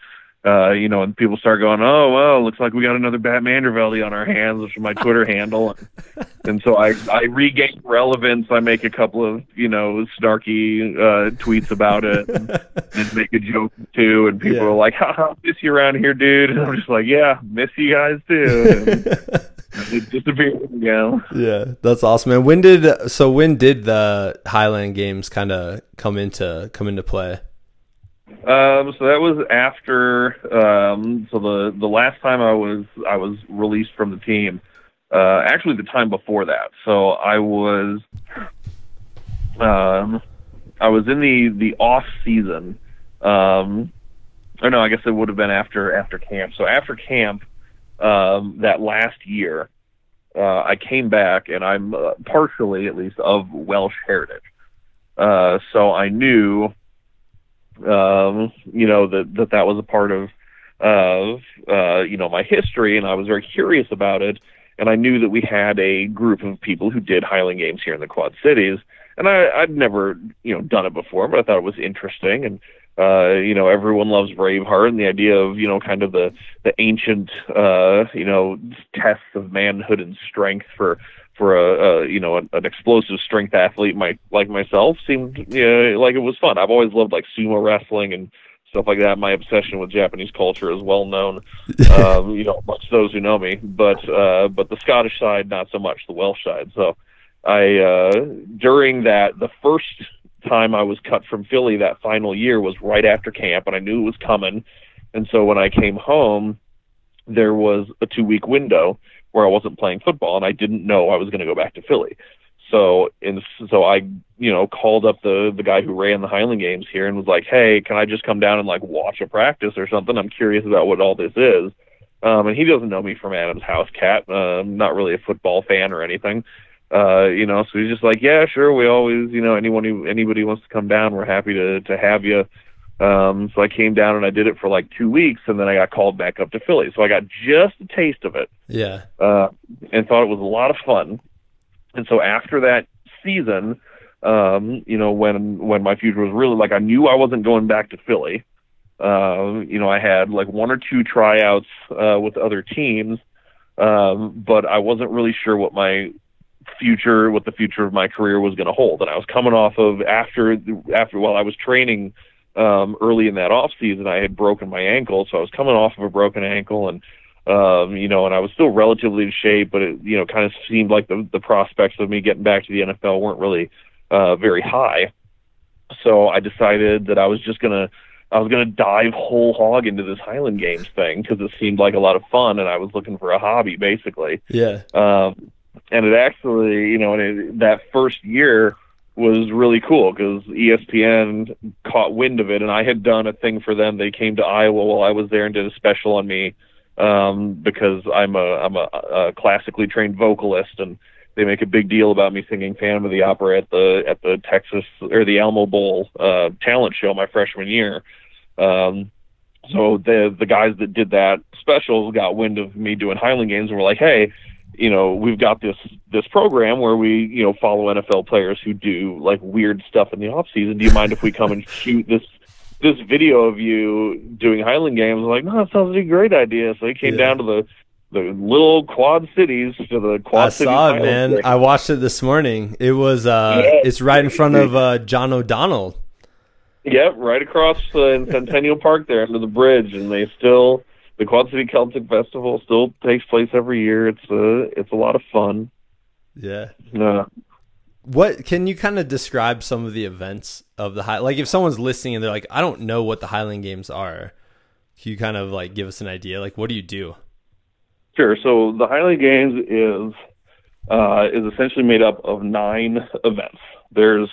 uh, you know, and people start going, oh well, looks like we got another Bat Mandervelde on our hands, which is my Twitter handle, and so I I regain relevance. I make a couple of you know snarky uh, tweets about it, and, and make a joke too, and people Yeah. are like, "Ha ha miss you around here, dude." And I'm just like, "Yeah, miss you guys too." And it disappeared again. yeah, that's awesome. And when did so when did the Highland games kind of come into come into play? Um, so that was after. Um, so the the last time I was I was released from the team. Uh, actually, the time before that. So I was. Um, I was in the the off season. Um, or no, I guess it would have been after after camp. So after camp, um, that last year, uh, I came back and I'm uh, partially, at least, of Welsh heritage. Uh, so I knew, um, you know, that, that that was a part of, of, uh, you know, my history and I was very curious about it. And I knew that we had a group of people who did Highland Games here in the Quad Cities. And I, I'd never, you know, done it before, but I thought it was interesting. And uh, you know, everyone loves Braveheart and the idea of, you know, kind of the, the ancient, uh, you know, tests of manhood and strength for, for a, a you know, an, an explosive strength athlete my, like myself seemed, you know, like it was fun. I've always loved like sumo wrestling and stuff like that. My obsession with Japanese culture is well known, um, you know, amongst those who know me, but, uh, but the Scottish side, not so much the Welsh side. So I, uh, during that, the first time I was cut from Philly that final year was right after camp, and I knew it was coming. And so when I came home, there was a two week window where I wasn't playing football, and I didn't know I was going to go back to Philly. So and so I you know called up the the guy who ran the Highland Games here and was like, hey, can I just come down and like watch a practice or something? I'm curious about what all this is. Um, and he doesn't know me from Adam's house cat. Uh, I'm not really a football fan or anything uh, you know, so he's just like, yeah, sure. We always, you know, anyone who anybody wants to come down, we're happy to to have you. Um, so I came down and I did it for like two weeks, and then I got called back up to Philly. So I got just a taste of it. Yeah. Uh, and thought it was a lot of fun. And so after that season, um, you know, when when my future was really like I knew I wasn't going back to Philly. Uh, you know, I had like one or two tryouts uh, with other teams, um, but I wasn't really sure what my future, what the future of my career was going to hold. And I was coming off of after after while I was training um, early in that off season, I had broken my ankle, so I was coming off of a broken ankle and. Um, you know, and I was still relatively in shape, but it, you know, kind of seemed like the the prospects of me getting back to the NFL weren't really uh, very high. So I decided that I was just gonna I was gonna dive whole hog into this Highland Games thing because it seemed like a lot of fun, and I was looking for a hobby basically. Yeah. Um, and it actually, you know, it, that first year was really cool because ESPN caught wind of it, and I had done a thing for them. They came to Iowa while I was there and did a special on me um, because I'm a I'm a, a classically trained vocalist, and they make a big deal about me singing Phantom of the Opera at the at the Texas or the Alamo Bowl uh, talent show my freshman year. Um, so the the guys that did that special got wind of me doing Highland games and were like, "Hey, you know, we've got this this program where we, you know, follow NFL players who do like weird stuff in the off season. Do you mind if we come and shoot this this video of you doing Highland games? I'm like, no, that sounds like a great idea. So they came yeah. down to the the little Quad Cities to the Quad I Cities. saw it, man. Game. I watched it this morning. It was uh, yeah. it's right in front of uh, John O'Donnell. Yep, right across uh, in Centennial Park there under the bridge, and they still the Quad City Celtic Festival still takes place every year. It's a it's a lot of fun. Yeah. Uh, what can you kind of describe some of the events of the high? Like if someone's listening and they're like, I don't know what the Highland Games are. Can you kind of like give us an idea? Like, what do you do? Sure. So the Highland Games is uh, is essentially made up of nine events. There's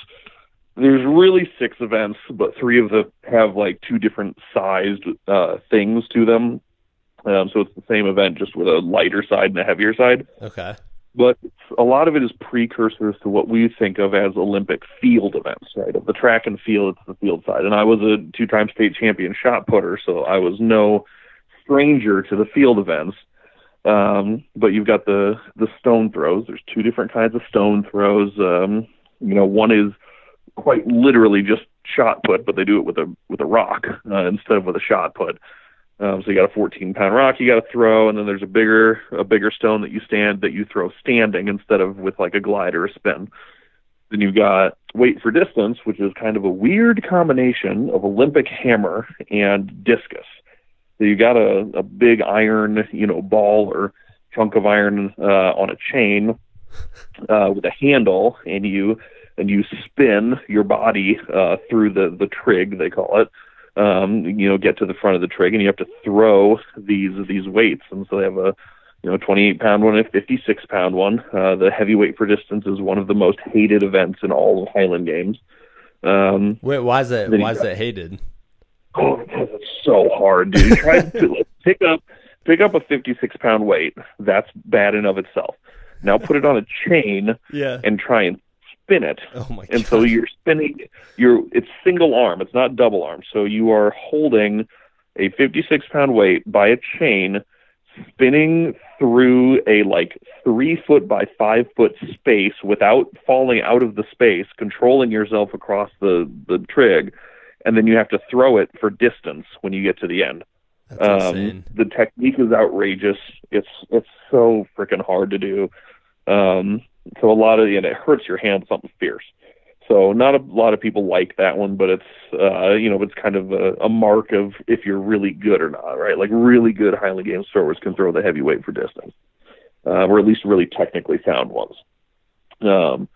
there's really six events, but three of them have like two different sized uh, things to them. Um, so it's the same event, just with a lighter side and a heavier side. Okay. But a lot of it is precursors to what we think of as Olympic field events, right? Of the track and field, it's the field side. And I was a two-time state champion shot putter, so I was no stranger to the field events. Um, but you've got the the stone throws. There's two different kinds of stone throws. Um, you know, one is quite literally just shot put, but they do it with a with a rock uh, instead of with a shot put. Um, so you got a 14 pound rock you got to throw, and then there's a bigger a bigger stone that you stand that you throw standing instead of with like a glide or a spin. Then you've got weight for distance, which is kind of a weird combination of Olympic hammer and discus. So you got a, a big iron, you know, ball or chunk of iron uh, on a chain uh, with a handle, and you and you spin your body uh, through the the trig they call it um, you know, get to the front of the trig, and you have to throw these these weights. And so they have a you know 28 pound one and a 56 pound one. Uh, the heavyweight for distance is one of the most hated events in all of Highland Games. Um, Wait, why is that? Why is that hated? Oh, because it's so hard, dude. Try to like, pick up pick up a 56 pound weight. That's bad in of itself. Now put it on a chain Yeah. and try and spin it. Oh my And god. so you're spinning. You're it's single arm. It's not double arm. So you are holding a 56 pound weight by a chain, spinning through a like three foot by five foot space without falling out of the space, controlling yourself across the the trig, and then you have to throw it for distance when you get to the end. That's Um, insane. the technique is outrageous. It's it's so freaking hard to do. Um, so a lot of and it hurts your hand something fierce. So not a lot of people like that one, but it's uh, you know it's kind of a, a mark of if you're really good or not, right? Like really good Highland Games throwers can throw the heavyweight for distance, uh, or at least really technically sound ones. Um,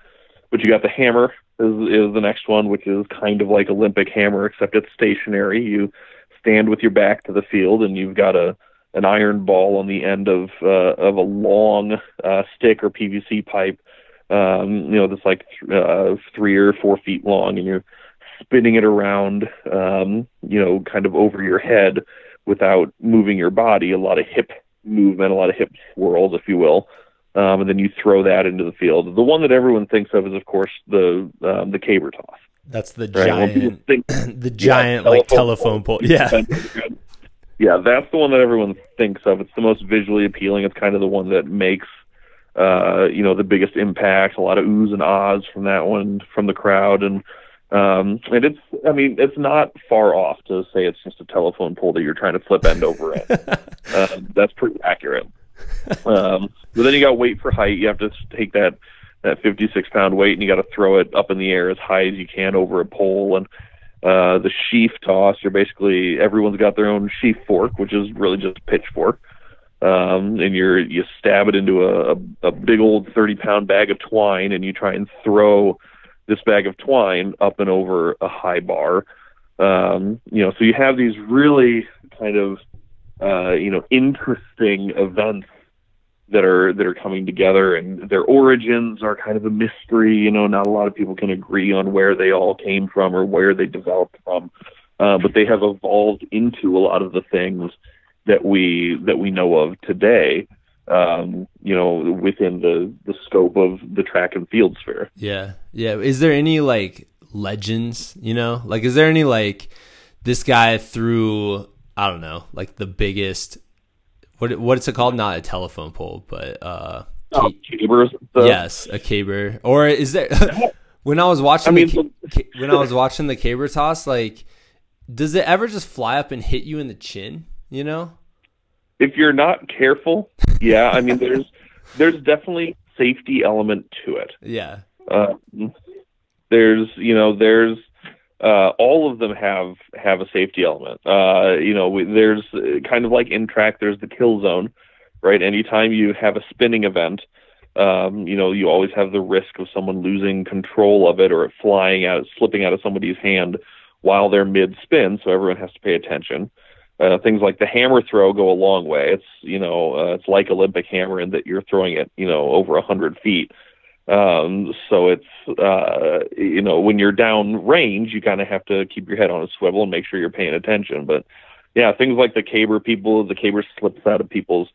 but you got the hammer is is the next one, which is kind of like Olympic hammer, except it's stationary. You stand with your back to the field, and you've got a an iron ball on the end of uh, of a long uh, stick or PVC pipe. Um, you know, that's like uh, three or four feet long, and you're spinning it around. Um, you know, kind of over your head without moving your body. A lot of hip movement, a lot of hip swirls, if you will. Um, and then you throw that into the field. The one that everyone thinks of is, of course, the um, the caber toss. That's the Right? Giant, think the giant like telephone pole. Yeah. Yeah, that's the one that everyone thinks of. It's the most visually appealing. It's kind of the one that makes uh, you know, the biggest impact. A lot of oohs and ahs from that one from the crowd and um and it's I mean, it's not far off to say it's just a telephone pole that you're trying to flip end over end. uh, that's pretty accurate. Um but then you got weight for height. You have to take that that 56 pound weight and you got to throw it up in the air as high as you can over a pole and uh, the sheaf toss, you're basically everyone's got their own sheaf fork, which is really just a pitchfork, um, and you're you stab it into a, a, big old 30 pound bag of twine, and you try and throw this bag of twine up and over a high bar. Um, you know, so you have these really kind of uh, you know interesting events that are that are coming together and their origins are kind of a mystery you know not a lot of people can agree on where they all came from or where they developed from uh, but they have evolved into a lot of the things that we that we know of today um, you know within the the scope of the track and field sphere Yeah. Yeah. Is there any like legends, you know? Like is there any like this guy threw I don't know, like the biggest what what's it called? Not a telephone pole, but uh oh, cabers the, yes, a caber. Or is there when I was watching I mean, the, when I was watching the caber toss like does it ever just fly up and hit you in the chin, you know? if you're not careful yeah i mean there's there's definitely safety element to it Yeah. Uh, there's you know there's uh, all of them have have a safety element. Uh, you know, we, there's uh, kind of like in track, there's the kill zone, right? Anytime you have a spinning event, um, you know, you always have the risk of someone losing control of it or it flying out, slipping out of somebody's hand while they're mid spin. So everyone has to pay attention. Uh, things like the hammer throw go a long way. It's you know, uh, it's like Olympic hammer in that you're throwing it, you know, over a hundred feet. Um, so it's uh, you know when you're down range, you kind of have to keep your head on a swivel and make sure you're paying attention. But yeah, things like the caber people, the caber slips out of people's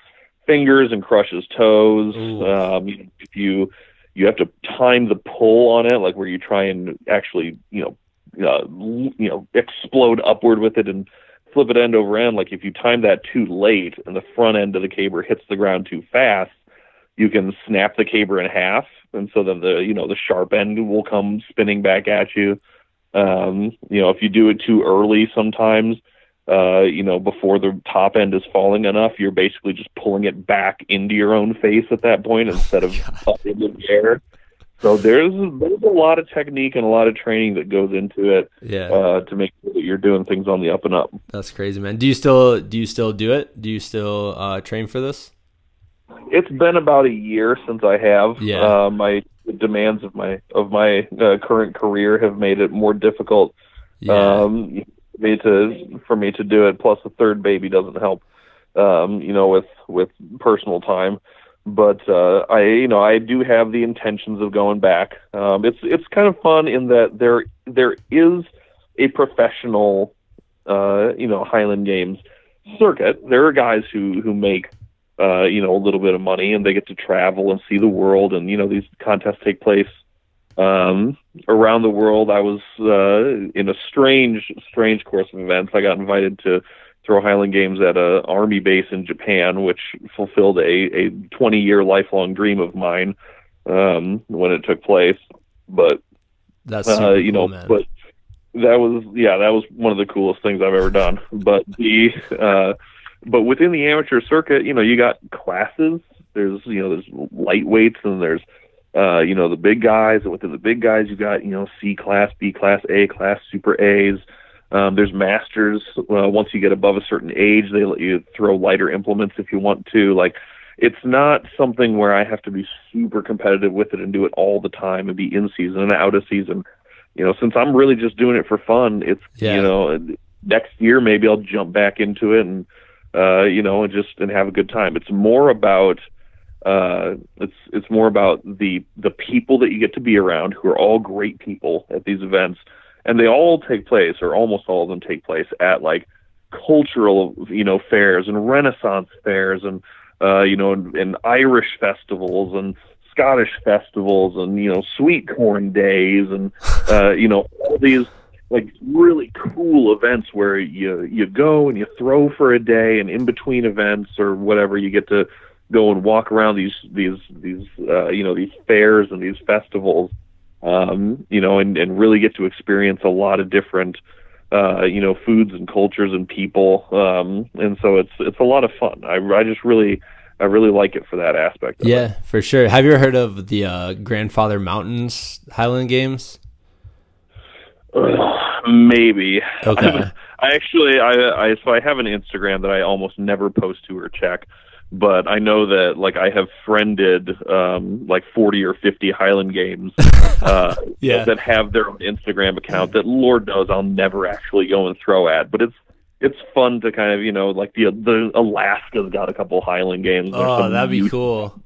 fingers and crushes toes. Um, you if you you have to time the pull on it, like where you try and actually you know uh, you know explode upward with it and flip it end over end. Like if you time that too late and the front end of the caber hits the ground too fast, you can snap the caber in half, and so then the you know the sharp end will come spinning back at you. Um, you know, if you do it too early, sometimes uh, you know before the top end is falling enough, you're basically just pulling it back into your own face at that point instead of up in the air. So there's there's a lot of technique and a lot of training that goes into it Yeah. uh, to make sure that you're doing things on the up and up. That's crazy, man. Do you still do you still do it? Do you still uh train for this? It's been about a year since I have. Yeah. Uh, my the demands of my of my uh, current career have made it more difficult Yeah. um, for me to for me to do it. Plus, the third baby doesn't help. Um, you know, with with personal time. But uh, I, you know, I do have the intentions of going back. Um, it's it's kind of fun in that there there is a professional, uh, you know, Highland Games circuit, there are guys who who make uh, you know a little bit of money and they get to travel and see the world, and you know these contests take place um, around the world. I was uh, in a strange strange course of events. I got invited to throw Highland Games at a army base in Japan, which fulfilled a a 20 year lifelong dream of mine um, when it took place. But That's uh, you know, cool, man. but that was yeah, that was one of the coolest things I've ever done. But the uh, but within the amateur circuit, you know, you got classes. There's you know, there's lightweights and there's uh, you know, the big guys. And within the big guys, you got you know, C class, B class, A class, Super A's. Um, there's masters. Uh, once you get above a certain age, they let you throw lighter implements if you want to. Like, it's not something where I have to be super competitive with it and do it all the time and be in season and out of season. You know, since I'm really just doing it for fun, it's Yeah. you know, next year maybe I'll jump back into it and uh, you know, and just and have a good time. It's more about uh, it's it's more about the the people that you get to be around who are all great people at these events, and they all take place, or almost all of them take place at like cultural you know fairs and Renaissance fairs and uh, you know and, and Irish festivals and Scottish festivals and you know sweet corn days and uh, you know all these like really cool events where you you go and you throw for a day and in between events or whatever you get to go and walk around these these these uh, you know these fairs and these festivals um, you know and and really get to experience a lot of different uh, you know foods and cultures and people um, and so it's it's a lot of fun I I just really I really like it for that aspect of it. yeah, for sure. Have you ever heard of the uh, Grandfather Mountains Highland Games? Maybe. Okay. I actually, I, I, so I have an Instagram that I almost never post to or check, but I know that like I have friended um, like forty or fifty Highland Games uh, Yeah. that have their own Instagram account that Lord knows I'll never actually go and throw at, but it's it's fun to kind of you know like the the Alaska's got a couple Highland Games. Oh, that'd be cool.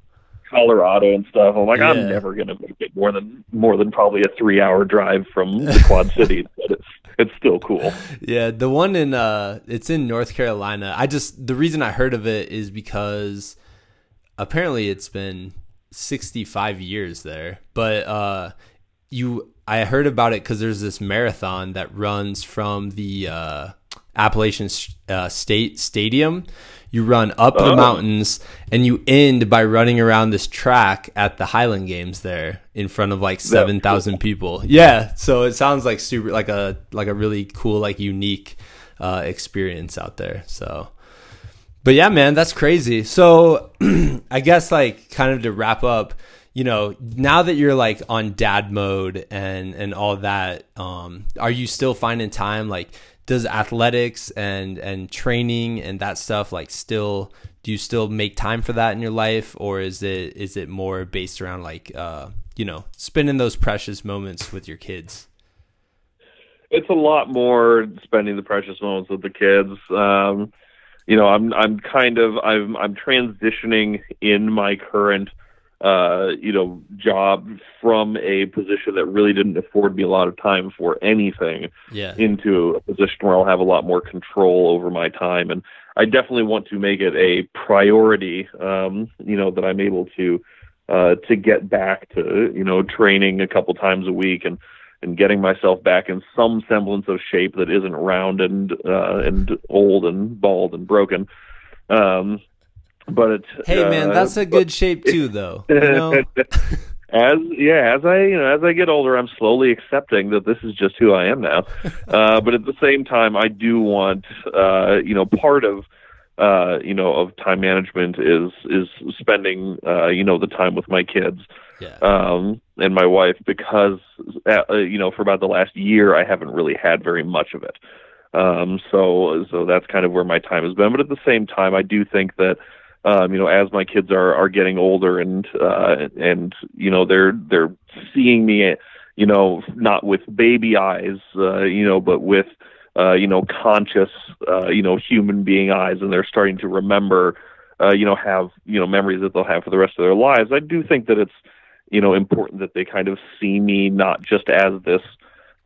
Colorado and stuff. I'm like, Yeah. I'm never gonna make it more than more than probably a three hour drive from the Quad Cities, but it's it's still cool. Yeah, the one in uh it's in North Carolina. I just the reason I heard of it is because apparently it's been 65 years there. But uh you I heard about it cuz there's this marathon that runs from the uh Appalachian uh, State Stadium. You run up the Oh. mountains and you end by running around this track at the Highland Games there in front of like 7,000 people. Yeah, so it sounds like super like a like a really cool like unique uh experience out there. So but yeah, man, that's crazy. So I guess like kind of to wrap up, you know, now that you're like on dad mode and and all that, um, are you still finding time? Like, does athletics and and training and that stuff like still do you still make time for that in your life, or is it is it more based around like uh, you know spending those precious moments with your kids? It's a lot more spending the precious moments with the kids. Um, you know, I'm I'm kind of I'm I'm transitioning in my current uh, you know job from a position that really didn't afford me a lot of time for anything Yeah, into a position where I'll have a lot more control over my time. And I definitely want to make it a priority, um, you know, that I'm able to, uh, to get back to, you know, training a couple times a week and, and getting myself back in some semblance of shape that isn't round and, uh, and old and bald and broken. Um, but it's, hey man, uh, that's a good shape too, though. You know? as yeah, as I you know as I get older, I'm slowly accepting that this is just who I am now. uh, but at the same time, I do want uh, you know part of uh, you know of time management is is spending uh, you know the time with my kids yeah. um, and my wife because uh, you know for about the last year I haven't really had very much of it. Um, so so that's kind of where my time has been. But at the same time, I do think that um, you know as my kids are are getting older and uh, and you know they're they're seeing me you know not with baby eyes uh, you know but with uh, you know conscious uh, you know human being eyes and they're starting to remember uh, you know have you know memories that they'll have for the rest of their lives. I do think that it's you know important that they kind of see me not just as this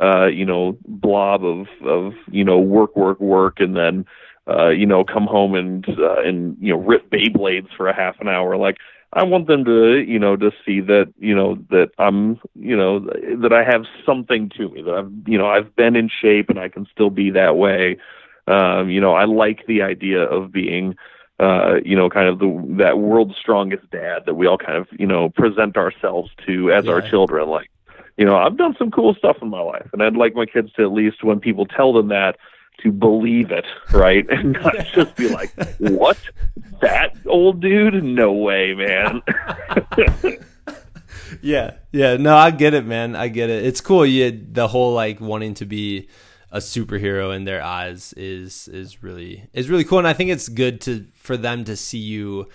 uh, you know blob of of you know work work work and then uh, you know, come home and uh, and you know rip Beyblades for a half an hour. Like I want them to, you know, to see that, you know, that I'm, you know, that I have something to me that I've, you know, I've been in shape and I can still be that way. Um, you know, I like the idea of being, uh, you know, kind of the that world's strongest dad that we all kind of, you know, present ourselves to as yeah. our children. Like, you know, I've done some cool stuff in my life, and I'd like my kids to at least when people tell them that to believe it, right? And not just be like, "What? That old dude? No way, man." yeah, yeah. No, I get it, man. I get it. It's cool. You the whole like wanting to be a superhero in their eyes is is really is really cool, and I think it's good to for them to see you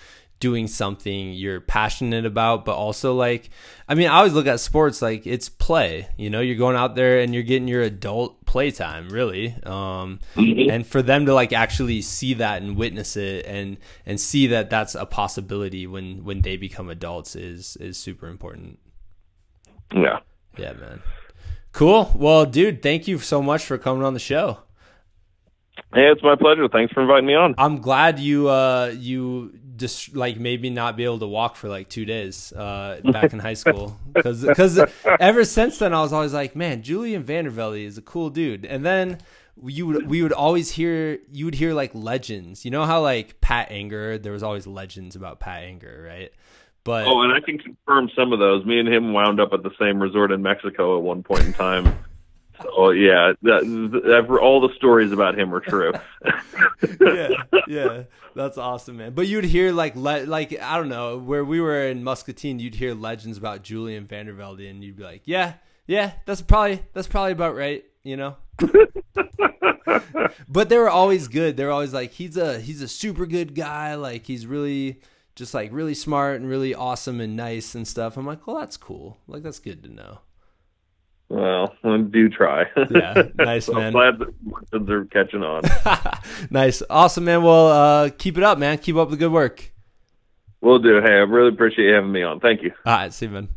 doing something you're passionate about, but also like, I mean, I always look at sports like it's play. You know, you're going out there and you're getting your adult playtime, really. Um, mm-hmm. And for them to like actually see that and witness it and and see that that's a possibility when when they become adults is is super important. Yeah. Yeah, man. Cool. Well, dude, thank you so much for coming on the show. Hey, it's my pleasure. Thanks for inviting me on. I'm glad you uh you just like maybe not be able to walk for like two days uh, back in high school because because ever since then I was always like man Julian Vandervelde is a cool dude and then you would we would always hear you would hear like legends you know how like Pat Angerer, there was always legends about Pat Angerer, right but oh and I can confirm some of those me and him wound up at the same resort in Mexico at one point in time. So yeah, that, all the stories about him are true. yeah, yeah, that's awesome, man. But you'd hear like le- like I don't know where we were in Muscatine, you'd hear legends about Julian Vandervelde, and you'd be like, yeah, yeah, that's probably that's probably about right, you know. but they were always good. They were always like, he's a he's a super good guy. Like he's really just like really smart and really awesome and nice and stuff. I'm like, well, that's cool. Like that's good to know. Well, I do try. Yeah, nice so man. glad that they're catching on. nice, awesome, man. Well, uh, keep it up, man. Keep up the good work. We'll do. Hey, I really appreciate you having me on. Thank you. All right, see you, man.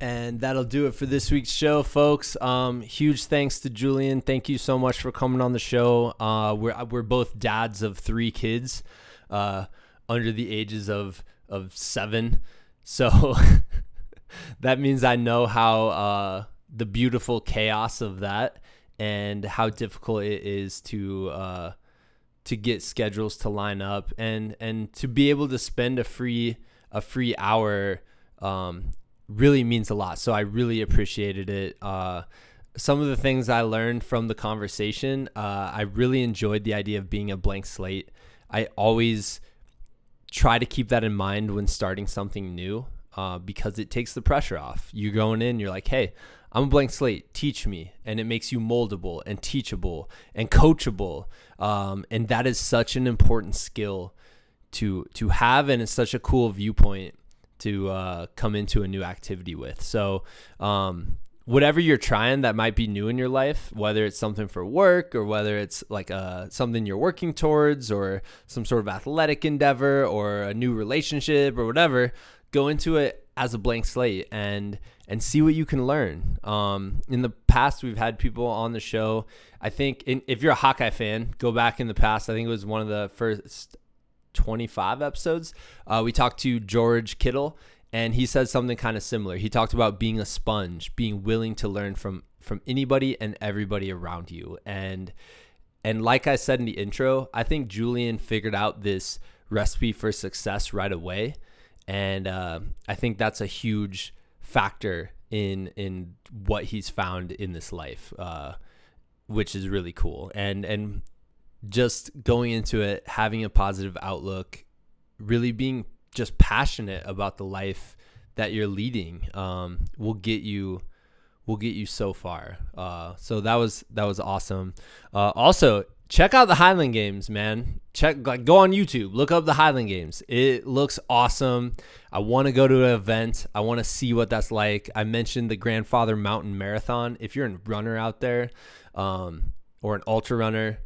And that'll do it for this week's show, folks. Um, huge thanks to Julian. Thank you so much for coming on the show. Uh, we're we're both dads of three kids, uh, under the ages of of seven. So that means I know how uh, the beautiful chaos of that and how difficult it is to uh, to get schedules to line up and and to be able to spend a free a free hour um, really means a lot. So I really appreciated it. Uh, some of the things I learned from the conversation, uh, I really enjoyed the idea of being a blank slate. I always try to keep that in mind when starting something new uh, because it takes the pressure off. You're going in, you're like, hey, I'm a blank slate. Teach me, and it makes you moldable and teachable and coachable. Um, and that is such an important skill to to have, and it's such a cool viewpoint to uh, come into a new activity with. So, um, whatever you're trying that might be new in your life, whether it's something for work or whether it's like a, uh, something you're working towards or some sort of athletic endeavor or a new relationship or whatever, go into it as a blank slate and and see what you can learn. Um, in the past, we've had people on the show. I think in, if you're a Hawkeye fan, go back in the past. I think it was one of the first 25 episodes. Uh, we talked to George Kittle, and he said something kind of similar. He talked about being a sponge, being willing to learn from from anybody and everybody around you. And and like I said in the intro, I think Julian figured out this recipe for success right away, and uh, I think that's a huge factor in in what he's found in this life, uh, which is really cool. And and just going into it, having a positive outlook, really being just passionate about the life that you're leading, um, will get you will get you so far. Uh, so that was that was awesome. Uh, also, check out the Highland Games, man. Check like go on YouTube, look up the Highland Games. It looks awesome. I want to go to an event. I want to see what that's like. I mentioned the Grandfather Mountain Marathon. If you're a runner out there, um, or an ultra runner,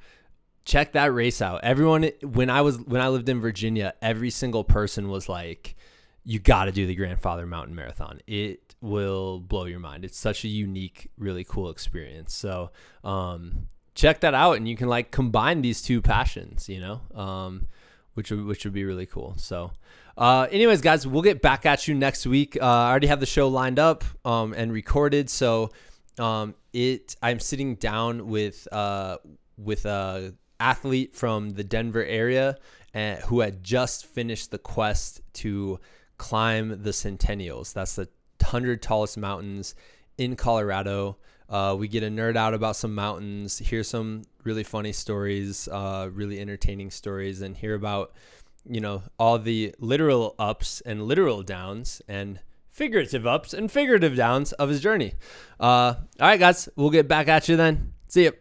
check that race out. Everyone when I was when I lived in Virginia, every single person was like, "You got to do the Grandfather Mountain Marathon. It will blow your mind. It's such a unique, really cool experience." So, um, check that out and you can like combine these two passions, you know, um, which would, which would be really cool. So, uh, anyways, guys, we'll get back at you next week. Uh, I already have the show lined up um, and recorded. So, um, it I'm sitting down with uh, with a athlete from the Denver area and, who had just finished the quest to climb the Centennials. That's the 100 tallest mountains in Colorado. Uh, we get a nerd out about some mountains, hear some really funny stories, uh, really entertaining stories, and hear about, you know, all the literal ups and literal downs and figurative ups and figurative downs of his journey. Uh, all right, guys, we'll get back at you then. See you.